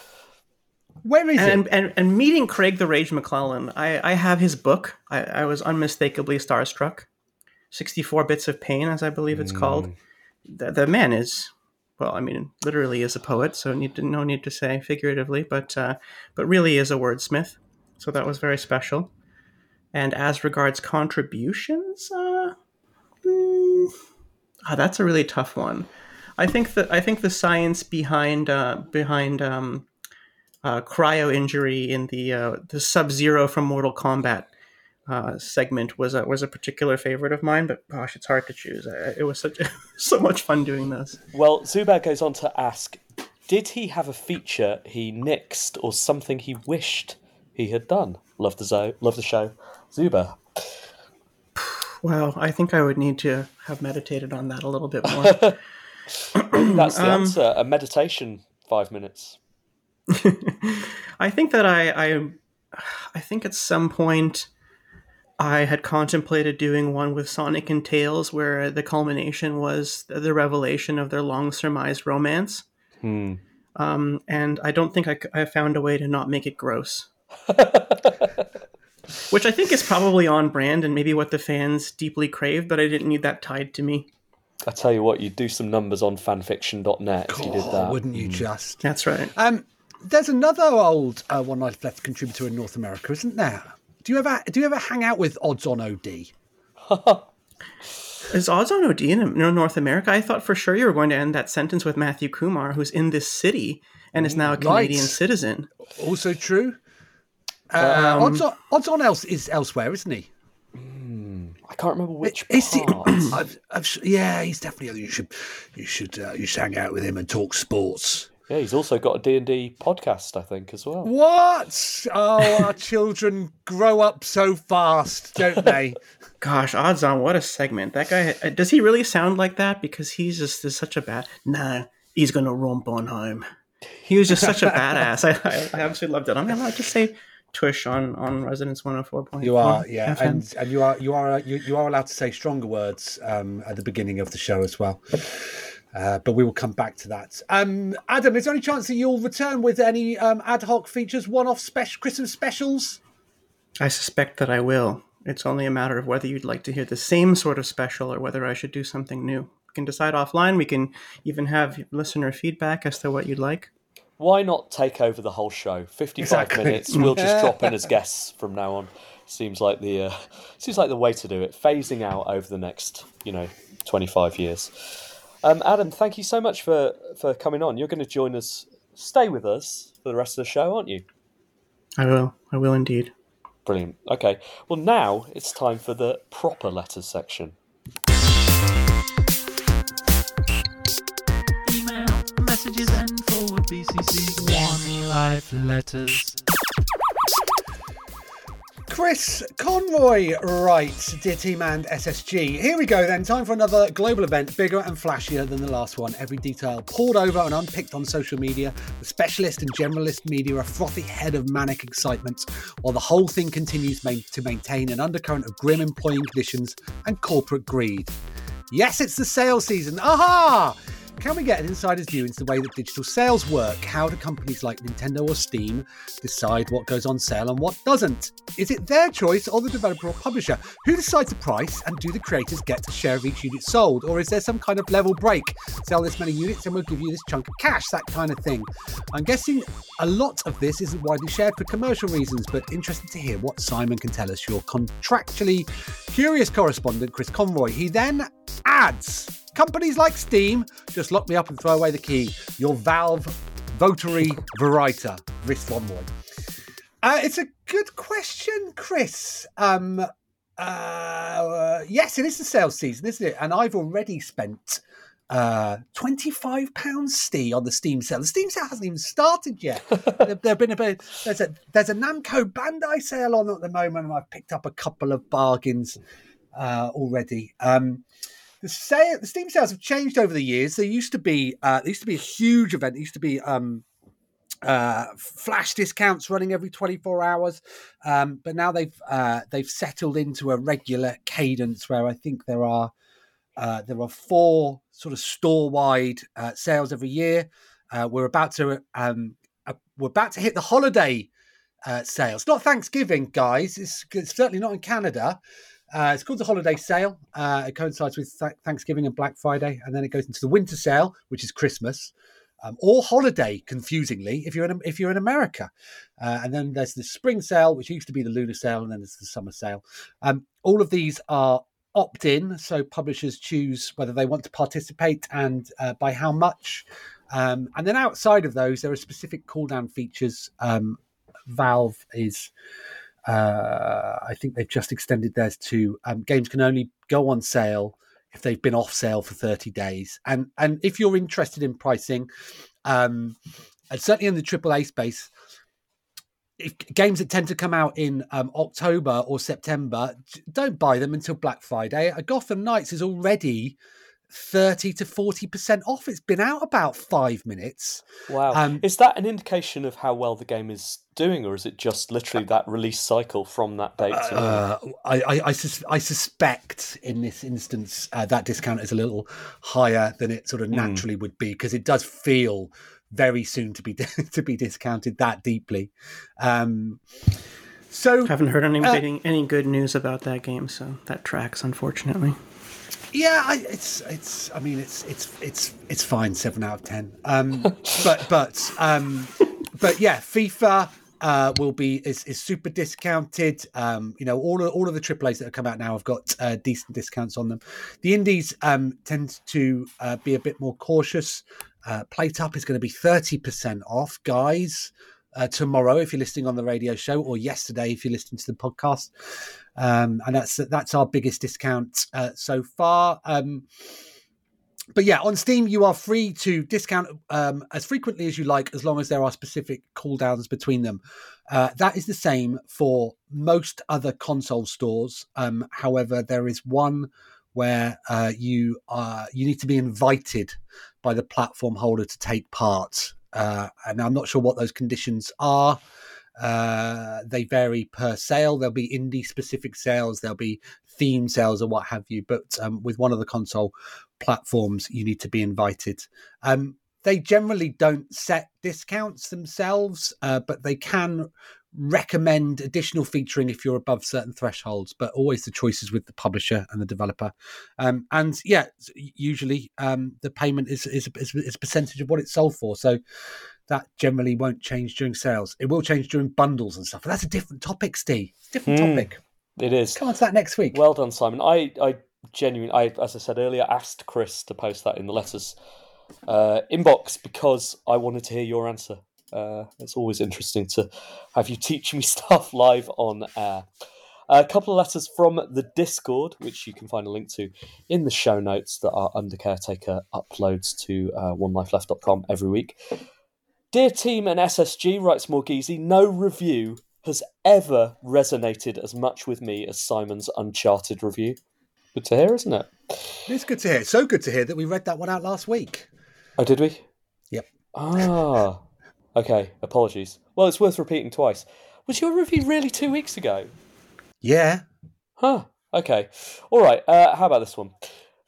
Where is and, it? and and meeting Craig the Rage McClellan, I, I have his book. I, I was unmistakably starstruck. 64 Bits of Pain, as I believe it's called. The, the man is, well, I mean, literally is a poet, so need to, no need to say figuratively, but uh, but really is a wordsmith. So that was very special. And as regards contributions, uh, mm, ah, that's a really tough one. I think that I think the science behind uh, behind um, uh, cryo injury in the uh, the Sub Zero from Mortal Kombat uh, segment was a, was a particular favorite of mine. But gosh, it's hard to choose. I- It was such [LAUGHS] so much fun doing this. well, Zuber goes on to ask Did he have a feature he nixed or something he wished he had done? Love the, zo- love the show. Zuber. [SIGHS] Well, I think I would need to have meditated on that a little bit more. [LAUGHS] That's the [CLEARS THROAT] Um, answer. A meditation, five minutes. [LAUGHS] I think that I, I I think at some point I had contemplated doing one with Sonic and Tails where the culmination was the revelation of their long surmised romance. Hmm. Um, and I don't think I found a way to not make it gross. [LAUGHS] Which I think is probably on brand and maybe what the fans deeply crave, but I didn't need that tied to me. I tell you what, you'd do some numbers on fanfiction.net if you did that. wouldn't you just? That's right. Um, there's another old uh, One Life Left contributor in North America, isn't there? Do you ever do you ever hang out with Odds on OD? [LAUGHS] Is odds on OD in North America? I thought for sure you were going to end that sentence with Matthew Kumar, who's in this city and is now a Canadian Right. citizen. Also true. Uh, Um, odds on Odds on else is elsewhere, isn't he? I can't remember which Is he? [CLEARS THROAT] I've, I've, yeah, he's definitely. You should you should uh, you should hang out with him and talk sports. Yeah, he's also got a D&D podcast, I think, as well. What? Oh, our [LAUGHS] children grow up so fast, don't they? Gosh, odds on what a segment. That guy uh, does he really sound like that? Because he's just is such a bad. Nah, he's gonna romp on home. He was just such a badass. I, I, I absolutely loved it. I'm allowed to just say tush on on Resonance 104. You are, yeah, and and you are you are you, you are allowed to say stronger words um, at the beginning of the show as well. Uh, but we will come back to that. Um, Adam, is there any chance that you'll return with any um, ad hoc features, one-off special Christmas specials? I suspect that I will. It's only a matter of whether you'd like to hear the same sort of special or whether I should do something new. We can decide offline. We can even have listener feedback as to what you'd like. Why not take over the whole show? 55 Exactly. minutes. We'll just drop in [LAUGHS] as guests from now on. Seems like the uh, seems like the way to do it. Phasing out over the next, you know, 25 years. Um, Adam, thank you so much for for coming on. You're going to join us, stay with us for the rest of the show, aren't you? I will. I will indeed. Brilliant. Okay. Well, now it's time for the proper letters section. Email messages and forward BCC. One life letters. Chris Conroy writes, Dear Team and SSG. Here we go then. Time for another global event, bigger and flashier than the last one. Every detail poured over and unpicked on social media. The specialist and generalist media are frothy head of manic excitement, while the whole thing continues to maintain an undercurrent of grim employing conditions and corporate greed. Yes, it's the sales season. Aha! Can we get an insider's view into the way that digital sales work? How do companies like Nintendo or Steam decide what goes on sale and what doesn't? Is it their choice or the developer or publisher? Who decides the price and do the creators get a share of each unit sold? Or is there some kind of level break? Sell this many units and we'll give you this chunk of cash, that kind of thing. I'm guessing a lot of this isn't widely shared for commercial reasons, but interested to hear what Simon can tell us, your contractually curious correspondent, Chris Conroy. He then ads. Companies like Steam just lock me up and throw away the key. Your Valve votary Verita. Risk one more. Uh, it's a good question, Chris. Um, uh, yes, it is the sales season, isn't it? And I've already spent uh, twenty-five pounds Steve on the Steam sale. The Steam sale hasn't even started yet. [LAUGHS] there have been a bit. There's a there's a Namco Bandai sale on at the moment, and I've picked up a couple of bargains uh, already. Um, the sale, the Steam sales have changed over the years. There used to be uh, used to be a huge event. There used to be um, uh, flash discounts running every 24 hours, um, but now they've uh, they've settled into a regular cadence where I think there are uh, there are four sort of store wide uh, sales every year. Uh, we're about to um, uh, we're about to hit the holiday sales. Not Thanksgiving, guys. It's, it's certainly not in Canada. Uh, it's called the holiday sale. Uh, it coincides with th- Thanksgiving and Black Friday, and then it goes into the winter sale, which is Christmas. Um, or holiday, confusingly, if you're in if you're in America, uh, and then there's the spring sale, which used to be the lunar sale, and then there's the summer sale. Um, all of these are opt in, so publishers choose whether they want to participate and uh, by how much. Um, and then outside of those, there are specific cooldown features. Um, Valve is, uh, I think they've just extended theirs to um, games can only go on sale if they've been off sale for 30 days. And and if you're interested in pricing, um, and certainly in the AAA space, if games that tend to come out in um, October or September, don't buy them until Black Friday. Gotham Knights is already 30 to 40% off. It's been out about five minutes. Wow. Um, is that an indication of how well the game is doing, or is it just literally that release cycle from that date? To... Uh, I, I, I, sus- I suspect in this instance uh, that discount is a little higher than it sort of naturally would be because it does feel very soon to be [LAUGHS] to be discounted that deeply. Um, so Haven't heard any any good news about that game, so that tracks, unfortunately. Yeah, I, it's it's. I mean, it's it's it's it's fine. Seven out of ten. Um, [LAUGHS] but but um, but yeah, FIFA uh, will be is, is super discounted. Um, you know, all of all of the AAA's that have come out now have got uh, decent discounts on them. The indies um, tend to uh, be a bit more cautious. Uh, PlateUp is going to be thirty percent off, guys. Uh, tomorrow, if you're listening on the radio show, or yesterday, if you're listening to the podcast, um, and that's that's our biggest discount uh, so far. Um, but yeah, on Steam, you are free to discount um, as frequently as you like, as long as there are specific cooldowns between them. Uh, that is the same for most other console stores. Um, however, there is one where uh, you are you need to be invited by the platform holder to take part, uh, and I'm not sure what those conditions are. Uh, they vary per sale. There'll be indie specific sales, there'll be theme sales, or what have you. But um, with one of the console platforms, you need to be invited. Um, they generally don't set discounts themselves, uh, but they can recommend additional featuring if you're above certain thresholds. But always the choices with the publisher and the developer. Um, and yeah, usually um, the payment is, is is is a percentage of what it's sold for. So that generally won't change during sales. It will change during bundles and stuff. But that's a different topic, Steve. Different Hmm. topic. It is. Come on to that next week. Well done, Simon. I, I genuinely, I, as I said earlier, asked Chris to post that in the letters uh, inbox because I wanted to hear your answer. Uh, it's always interesting to have you teach me [LAUGHS] stuff live on air. A couple of letters from the Discord, which you can find a link to in the show notes that our Under Caretaker uploads to uh, onelifeleft.com every week. Dear team and SSG, writes Morghese, no review has ever resonated as much with me as Simon's Uncharted review. Good to hear, isn't it? It's good to hear. It's so good to hear that we read that one out last week. Oh, did we? Yep. Ah, okay. Apologies. Well, it's worth repeating twice. Was your review really two weeks ago? Yeah. Huh. Okay. All right. Uh, how about this one?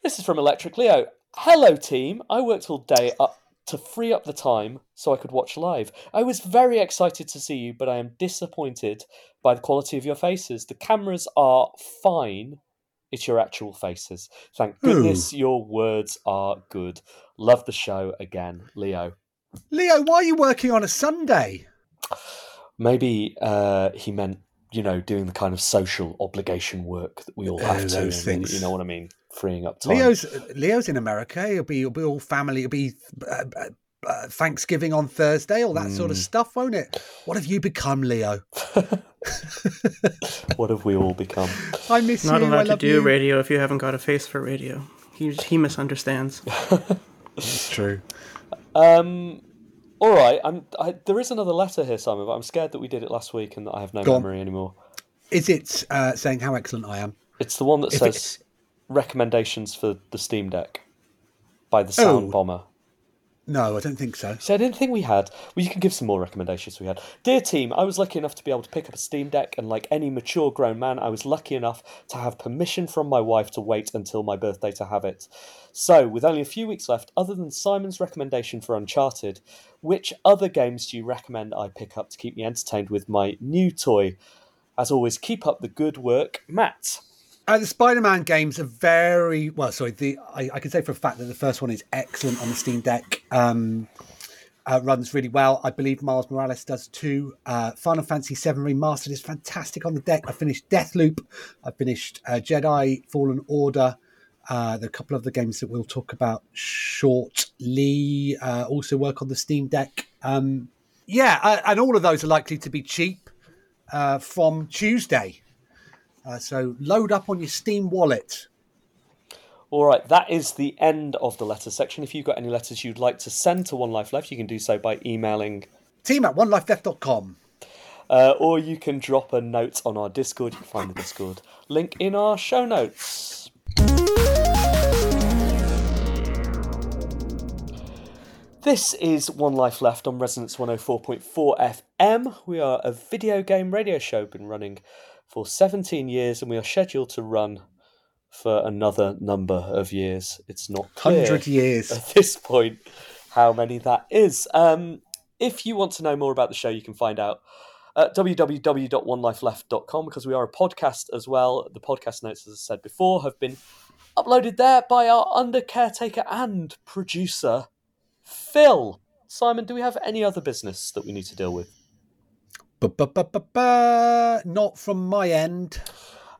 This is from Electric Leo. Hello, team. I worked all day up to free up the time so I could watch live. I was very excited to see you, but I am disappointed by the quality of your faces. The cameras are fine. It's your actual faces. Thank goodness your words are good. Love the show again, Leo. Leo, why are you working on a Sunday? Maybe uh, he meant you know, doing the kind of social obligation work that we all have Oh, to. those and, things. You know what I mean? Freeing up time. Leo's Leo's in America. He'll be he'll be all family. It'll be uh, uh, uh, Thanksgiving on Thursday, all that sort of Mm. stuff, won't it? What have you become, Leo? [LAUGHS] what have we all become? I miss Not you. I allowed to love do you. radio if you haven't got a face for radio. He he misunderstands. [LAUGHS] It's true. Um, all right. I'm. I, there is another letter here, Simon, but I'm scared that we did it last week and that I have no Go on. memory anymore. Is it uh, saying how excellent I am? It's the one that If says recommendations for the Steam Deck by the Sound Oh. Bomber. No, I don't think so. So I didn't think we had. Well, you can give some more recommendations we had. Dear team, I was lucky enough to be able to pick up a Steam Deck, and like any mature grown man, I was lucky enough to have permission from my wife to wait until my birthday to have it. So, with only a few weeks left, other than Simon's recommendation for Uncharted, which other games do you recommend I pick up to keep me entertained with my new toy? As always, keep up the good work, Matt. Uh, the Spider-Man games are very well. Sorry, the I, I can say for a fact that the first one is excellent on the Steam Deck. Um, uh, runs really well. I believe Miles Morales does too. Uh, Final Fantasy VII Remastered is fantastic on the deck. I finished Deathloop. I finished uh, Jedi Fallen Order. Uh, there are a couple of the games that we'll talk about shortly. Uh, also work on the Steam Deck. Um, yeah, and all of those are likely to be cheap uh, from Tuesday. Uh, so load up on your Steam wallet. All right, that is the end of the letter section. If you've got any letters you'd like to send to One Life Left, you can do so by emailing Team at onelifeleft.com. Uh, or you can drop a note on our Discord. You can find the Discord link in our show notes. This is One Life Left on Resonance 104.4 FM. We are a video game radio show, been running for 17 years, and we are scheduled to run for another number of years. It's not clear 100 years. at this point how many that is. Um, if you want to know more about the show, you can find out at www.onelifeleft.com because we are a podcast as well. The podcast notes, as I said before, have been uploaded there by our under caretaker and producer, Phil. Simon, do we have any other business that we need to deal with? Ba-ba-ba-ba-ba. Not from my end.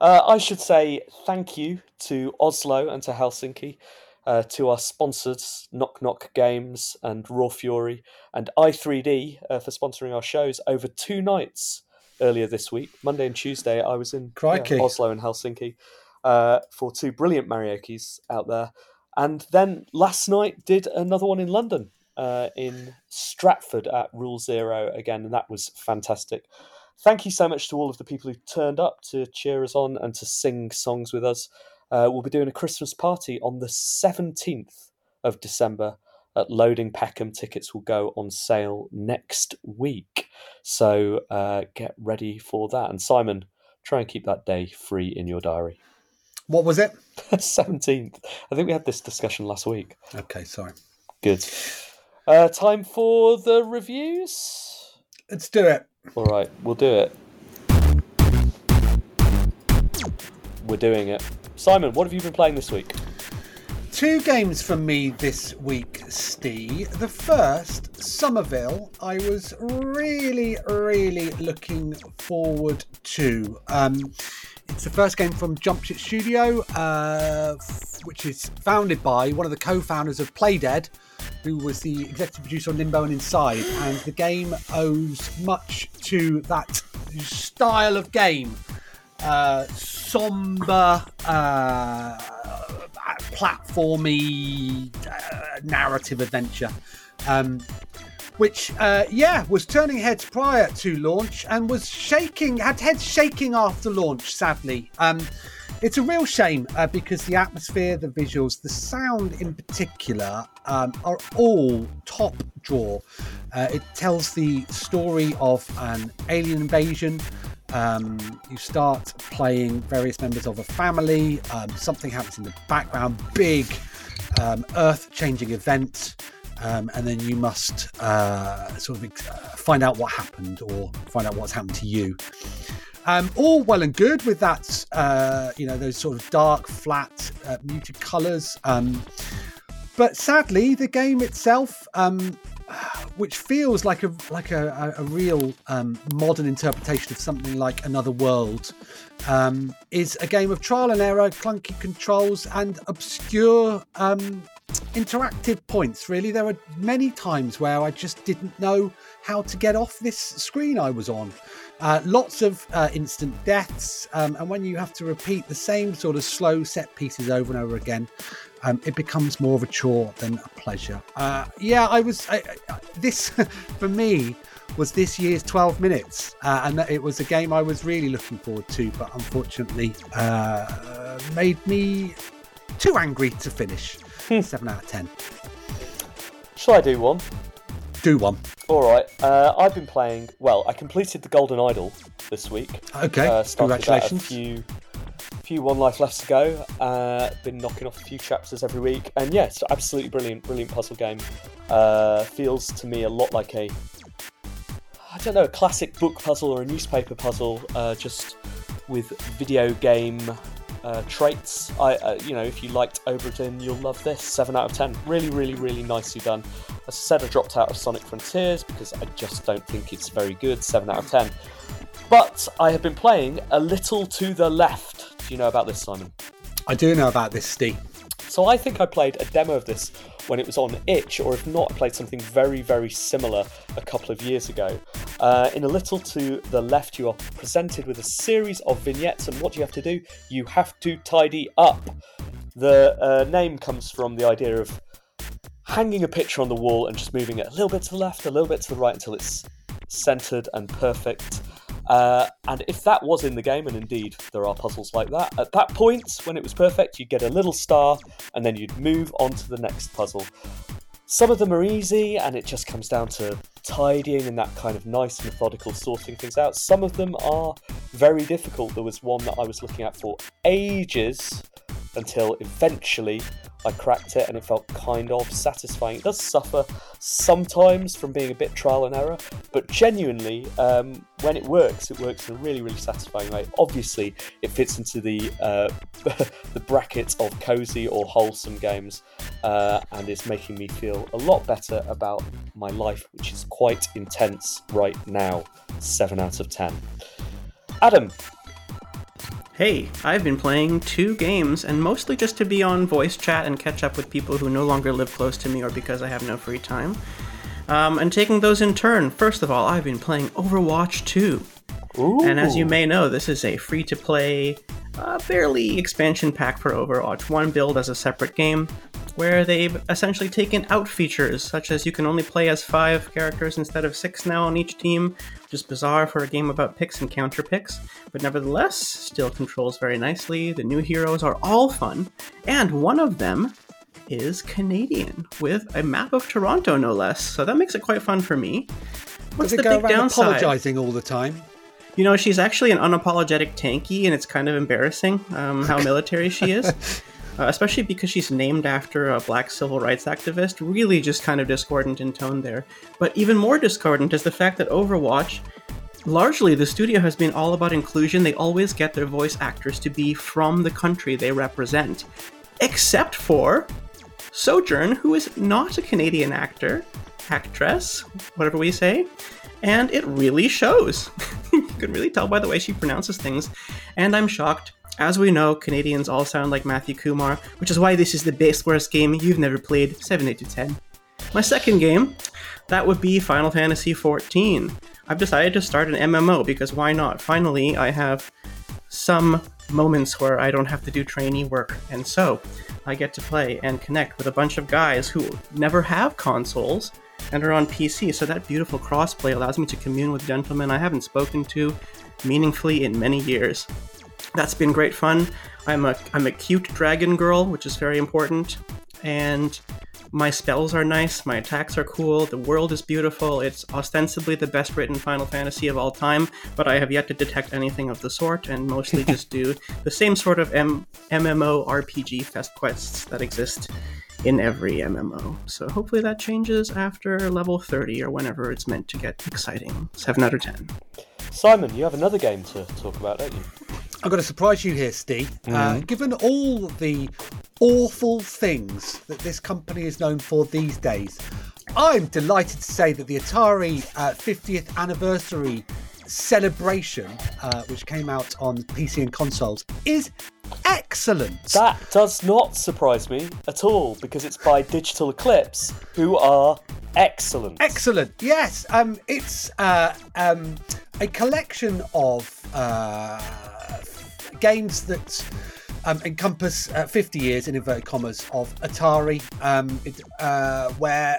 Uh, I should say thank you to Oslo and to Helsinki, uh, to our sponsors, Knock Knock Games and Raw Fury, and i3D uh, for sponsoring our shows over two nights earlier this week. Monday and Tuesday, I was in yeah, Oslo and Helsinki uh, for two brilliant Mariokes out there. And then last night, did another one in London. Uh, in Stratford at Rule Zero again, and that was fantastic thank you so much to all of the people who turned up to cheer us on and to sing songs with us. Uh, we'll be doing a Christmas party on the 17th of December at Loading Peckham. Tickets will go on sale next week. So uh, get ready for that. And Simon, try and keep that day free in your diary. What was it? [LAUGHS] 17th. I think we had this discussion last week. Okay, sorry. Good. Uh, time for the reviews. Let's do it. All right, we'll do it. We're doing it. Simon, what have you been playing this week? Two games from me this week, Steve. The first, Somerville, I was really, really looking forward to. Um, it's the first game from Jumpship Studio, uh, which is founded by one of the co-founders of Playdead, who was the executive producer on Limbo and Inside. And the game owes much to that style of game uh, somber, uh, platformy uh, narrative adventure. Um, which, uh, yeah, was turning heads prior to launch and was shaking, had heads shaking after launch, sadly. Um, it's a real shame uh, because the atmosphere, the visuals, the sound in particular um, are all top draw. Uh, it tells the story of an alien invasion. Um, you start playing various members of a family. Um, something happens in the background, big um, earth changing event. Um, and then you must uh, sort of uh, find out what happened or find out what's happened to you. Um, all well and good with that, uh, you know, those sort of dark, flat, uh, muted colours. Um, but sadly, the game itself um, which feels like a like a, a, real um, modern interpretation of something like Another World, um, is a game of trial and error, clunky controls, and obscure um, interactive points. Really, there were many times where I just didn't know how to get off this screen I was on. Uh, lots of uh, instant deaths, um, and when you have to repeat the same sort of slow set pieces over and over again, um, it becomes more of a chore than a pleasure. Uh, yeah, I was. I, I, this, [LAUGHS] for me, was this year's 12 minutes, uh, and it was a game I was really looking forward to, but unfortunately uh, made me too angry to finish. 7 out of 10. Shall I do one? Do one. All right. Uh, I've been playing. Well, I completed the Golden Idol this week. Okay, Uh, congratulations. A few, few one life left to go. Uh, been knocking off a few chapters every week, and yeah, it's absolutely brilliant, brilliant puzzle game. Uh, feels to me a lot like a, I don't know, a classic book puzzle or a newspaper puzzle, uh, just with video game. Uh, traits. I, uh, you know, if you liked Obra Dinn, you'll love this. Seven out of ten. Really, really, really nicely done. As I said, I dropped out of Sonic Frontiers because I just don't think it's very good. Seven out of ten. But I have been playing a little to the left. Do you know about this, Simon? I do know about this, Steve. So I think I played a demo of this when it was on Itch, or if not, I played something very, very similar a couple of years ago. Uh, in a little to the left, you are presented with a series of vignettes, and what do you have to do? You have to tidy up. The uh, name comes from the idea of hanging a picture on the wall and just moving it a little bit to the left, a little bit to the right until it's centered and perfect. Uh, and if that was in the game, and indeed there are puzzles like that, at that point, when it was perfect, you'd get a little star and then you'd move on to the next puzzle. Some of them are easy and it just comes down to tidying and that kind of nice methodical sorting things out. Some of them are very difficult. There was one that I was looking at for ages until eventually I cracked it and it felt kind of satisfying. It does suffer sometimes from being a bit trial and error, but genuinely, um, when it works, it works in a really, really satisfying way. Obviously, it fits into the uh, [LAUGHS] the bracket of cozy or wholesome games, uh, and is making me feel a lot better about my life, which is quite intense right now. Seven out of ten. Adam, Hey, I've been playing two games, and mostly just to be on voice chat and catch up with people who no longer live close to me or because I have no free time. Um, and taking those in turn. First of all, I've been playing Overwatch 2. And as you may know, this is a free to play, uh, barely expansion pack for Overwatch 1 build as a separate game, where they've essentially taken out features, such as you can only play as five characters instead of six now on each team, is bizarre for a game about picks and counter picks, but nevertheless, still controls very nicely. The new heroes are all fun, and one of them is Canadian, with a map of Toronto, no less, so that makes it quite fun for me. What's Does the big downside? apologising all the time? You know, she's actually an unapologetic tanky, and it's kind of embarrassing um, how [LAUGHS] military she is. [LAUGHS] Uh, especially because she's named after a black civil rights activist. Really, just kind of discordant in tone there. But even more discordant is the fact that Overwatch, largely the studio has been all about inclusion. They always get their voice actors to be from the country they represent, except for Sojourn, who is not a Canadian actor, actress, whatever we say, and it really shows. [LAUGHS] you can really tell by the way she pronounces things, and I'm shocked. As we know, Canadians all sound like Matthew Kumar, which is why this is the best worst game you've never played. 7 8 to 10. My second game, that would be Final Fantasy XIV. I've decided to start an MMO because why not? Finally, I have some moments where I don't have to do trainee work, and so I get to play and connect with a bunch of guys who never have consoles and are on PC. So that beautiful crossplay allows me to commune with gentlemen I haven't spoken to meaningfully in many years. That's been great fun. I'm a I'm a cute dragon girl, which is very important, and my spells are nice, my attacks are cool, the world is beautiful, it's ostensibly the best written Final Fantasy of all time, but I have yet to detect anything of the sort, and mostly [LAUGHS] just do the same sort of M- MMO RPG fest quests that exist in every MMO. So hopefully that changes after level 30 or whenever it's meant to get exciting. 7 out of 10. Simon, you have another game to talk about, don't you? I've got to surprise you here, Steve. Uh, Mm-hmm. given all the awful things that this company is known for these days, I'm delighted to say that the Atari uh, 50th anniversary celebration, uh, which came out on PC and consoles, is excellent. That does not surprise me at all because it's by Digital Eclipse, who are excellent. Excellent. Yes. Um, it's uh, um, a collection of uh, games that um, encompass uh, 50 years in inverted commas of Atari, um, it, uh, where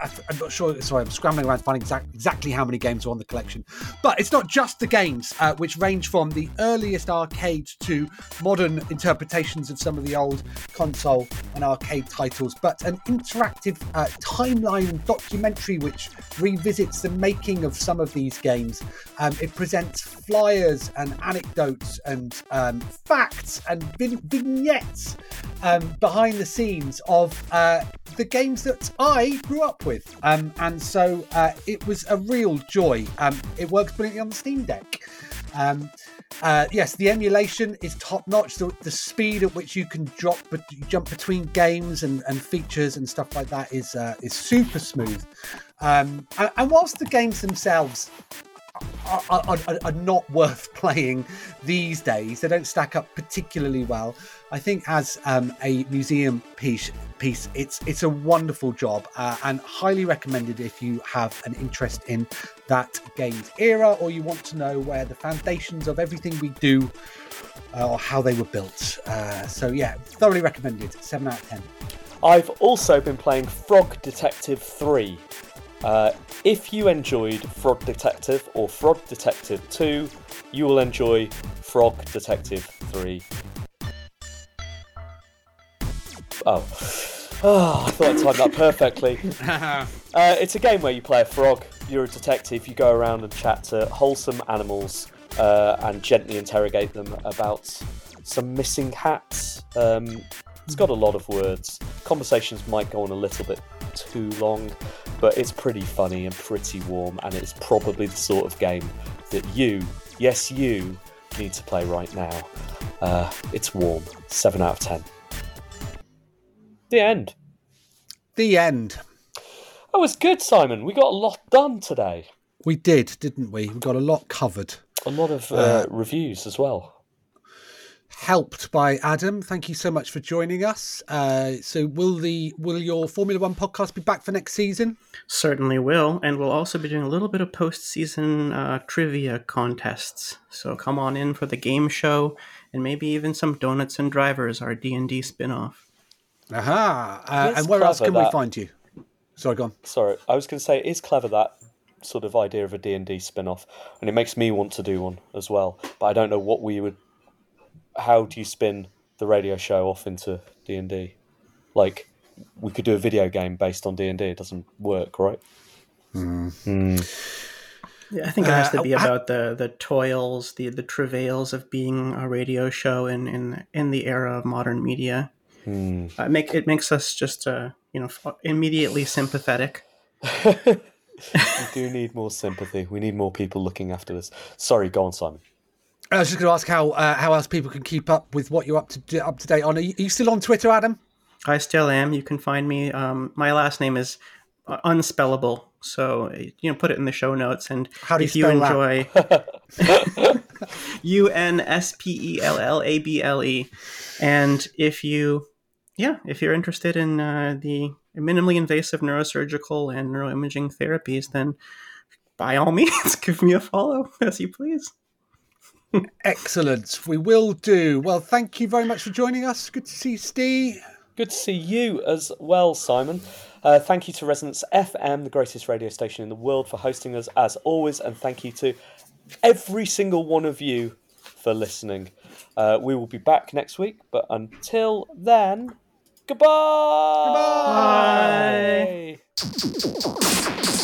I, am not sure. Sorry, I'm scrambling around to find exact, exactly how many games are on the collection. But it's not just the games, uh, which range from the earliest arcade to modern interpretations of some of the old console and arcade titles, but an interactive uh, timeline documentary which revisits the making of some of these games. Um, it presents flyers and anecdotes and um, facts and vignettes um, behind the scenes of uh, the games that I grew up with. Um, and so uh, it was a real joy. Um, it works brilliantly on the Steam Deck. Um, uh, yes, the emulation is top notch. The, the, speed at which you can drop, but jump between games and, and features and stuff like that is uh, is super smooth. Um, and, and whilst the games themselves are, are, are, not worth [LAUGHS] playing these days. They don't stack up particularly well. I think as um, a museum piece, piece, it's it's a wonderful job uh, and highly recommended if you have an interest in that games era or you want to know where the foundations of everything we do uh, or how they were built. Uh, so yeah, thoroughly recommended. Seven out of ten. I've also been playing Frog Detective 3. Uh, if you enjoyed Frog Detective or Frog Detective 2, you will enjoy Frog Detective 3. Oh. Oh, I thought I timed that perfectly. [LAUGHS] uh, it's a game where you play a frog, you're a detective, you go around and chat to wholesome animals uh, and gently interrogate them about some missing hats. Um, it's got a lot of words. Conversations might go on a little bit too long, but it's pretty funny and pretty warm, and it's probably the sort of game that you, yes, you, need to play right now. Uh, it's warm. 7 out of 10. The end. The end. That was good, Simon. We got a lot done today. We did, didn't we? We got a lot covered. A lot of uh, uh, reviews as well helped by Adam. Thank you so much for joining us. Uh, so, will the will your Formula One podcast be back for next season? Certainly will, and we'll also be doing a little bit of post-season uh, trivia contests. So come on in for the game show, and maybe even some donuts and drivers, our D and D spin-off. Aha! Uh, and where else can that... we find you? Sorry, go on. Sorry, I was going to say, it's clever that sort of idea of a D&D spin-off and it makes me want to do one as well but I don't know what we would how do you spin the radio show off into D and D? Like we could do a video game based on D and D. It doesn't work, right? Mm. Mm. Yeah, I think it has to uh, be uh, about the the toils, the the travails of being a radio show in in in the era of modern media. Mm. Uh, make it makes us just uh, you know immediately sympathetic. [LAUGHS] we do need more sympathy. We need more people looking after this. Sorry, go on, Simon. I was just going to ask how uh, how else people can keep up with what you're up to up to date on. Are you, are you still on Twitter, Adam? I still am. You can find me. Um, my last name is uh, unspellable, so you know, put it in the show notes. And how do you if you enjoy [LAUGHS] U N S P E L L A B L E, and if you, yeah, if you're interested in uh, the minimally invasive neurosurgical and neuroimaging therapies, then by all [LAUGHS] means, give me a follow as you please. Excellent. We will do. Well, thank you very much for joining us. Good to see you, Steve. Good to see you as well, Simon. Uh, thank you to Resonance FM, the greatest radio station in the world, for hosting us as always, and thank you to every single one of you for listening. Uh, we will be back next week, but until then, goodbye. Goodbye.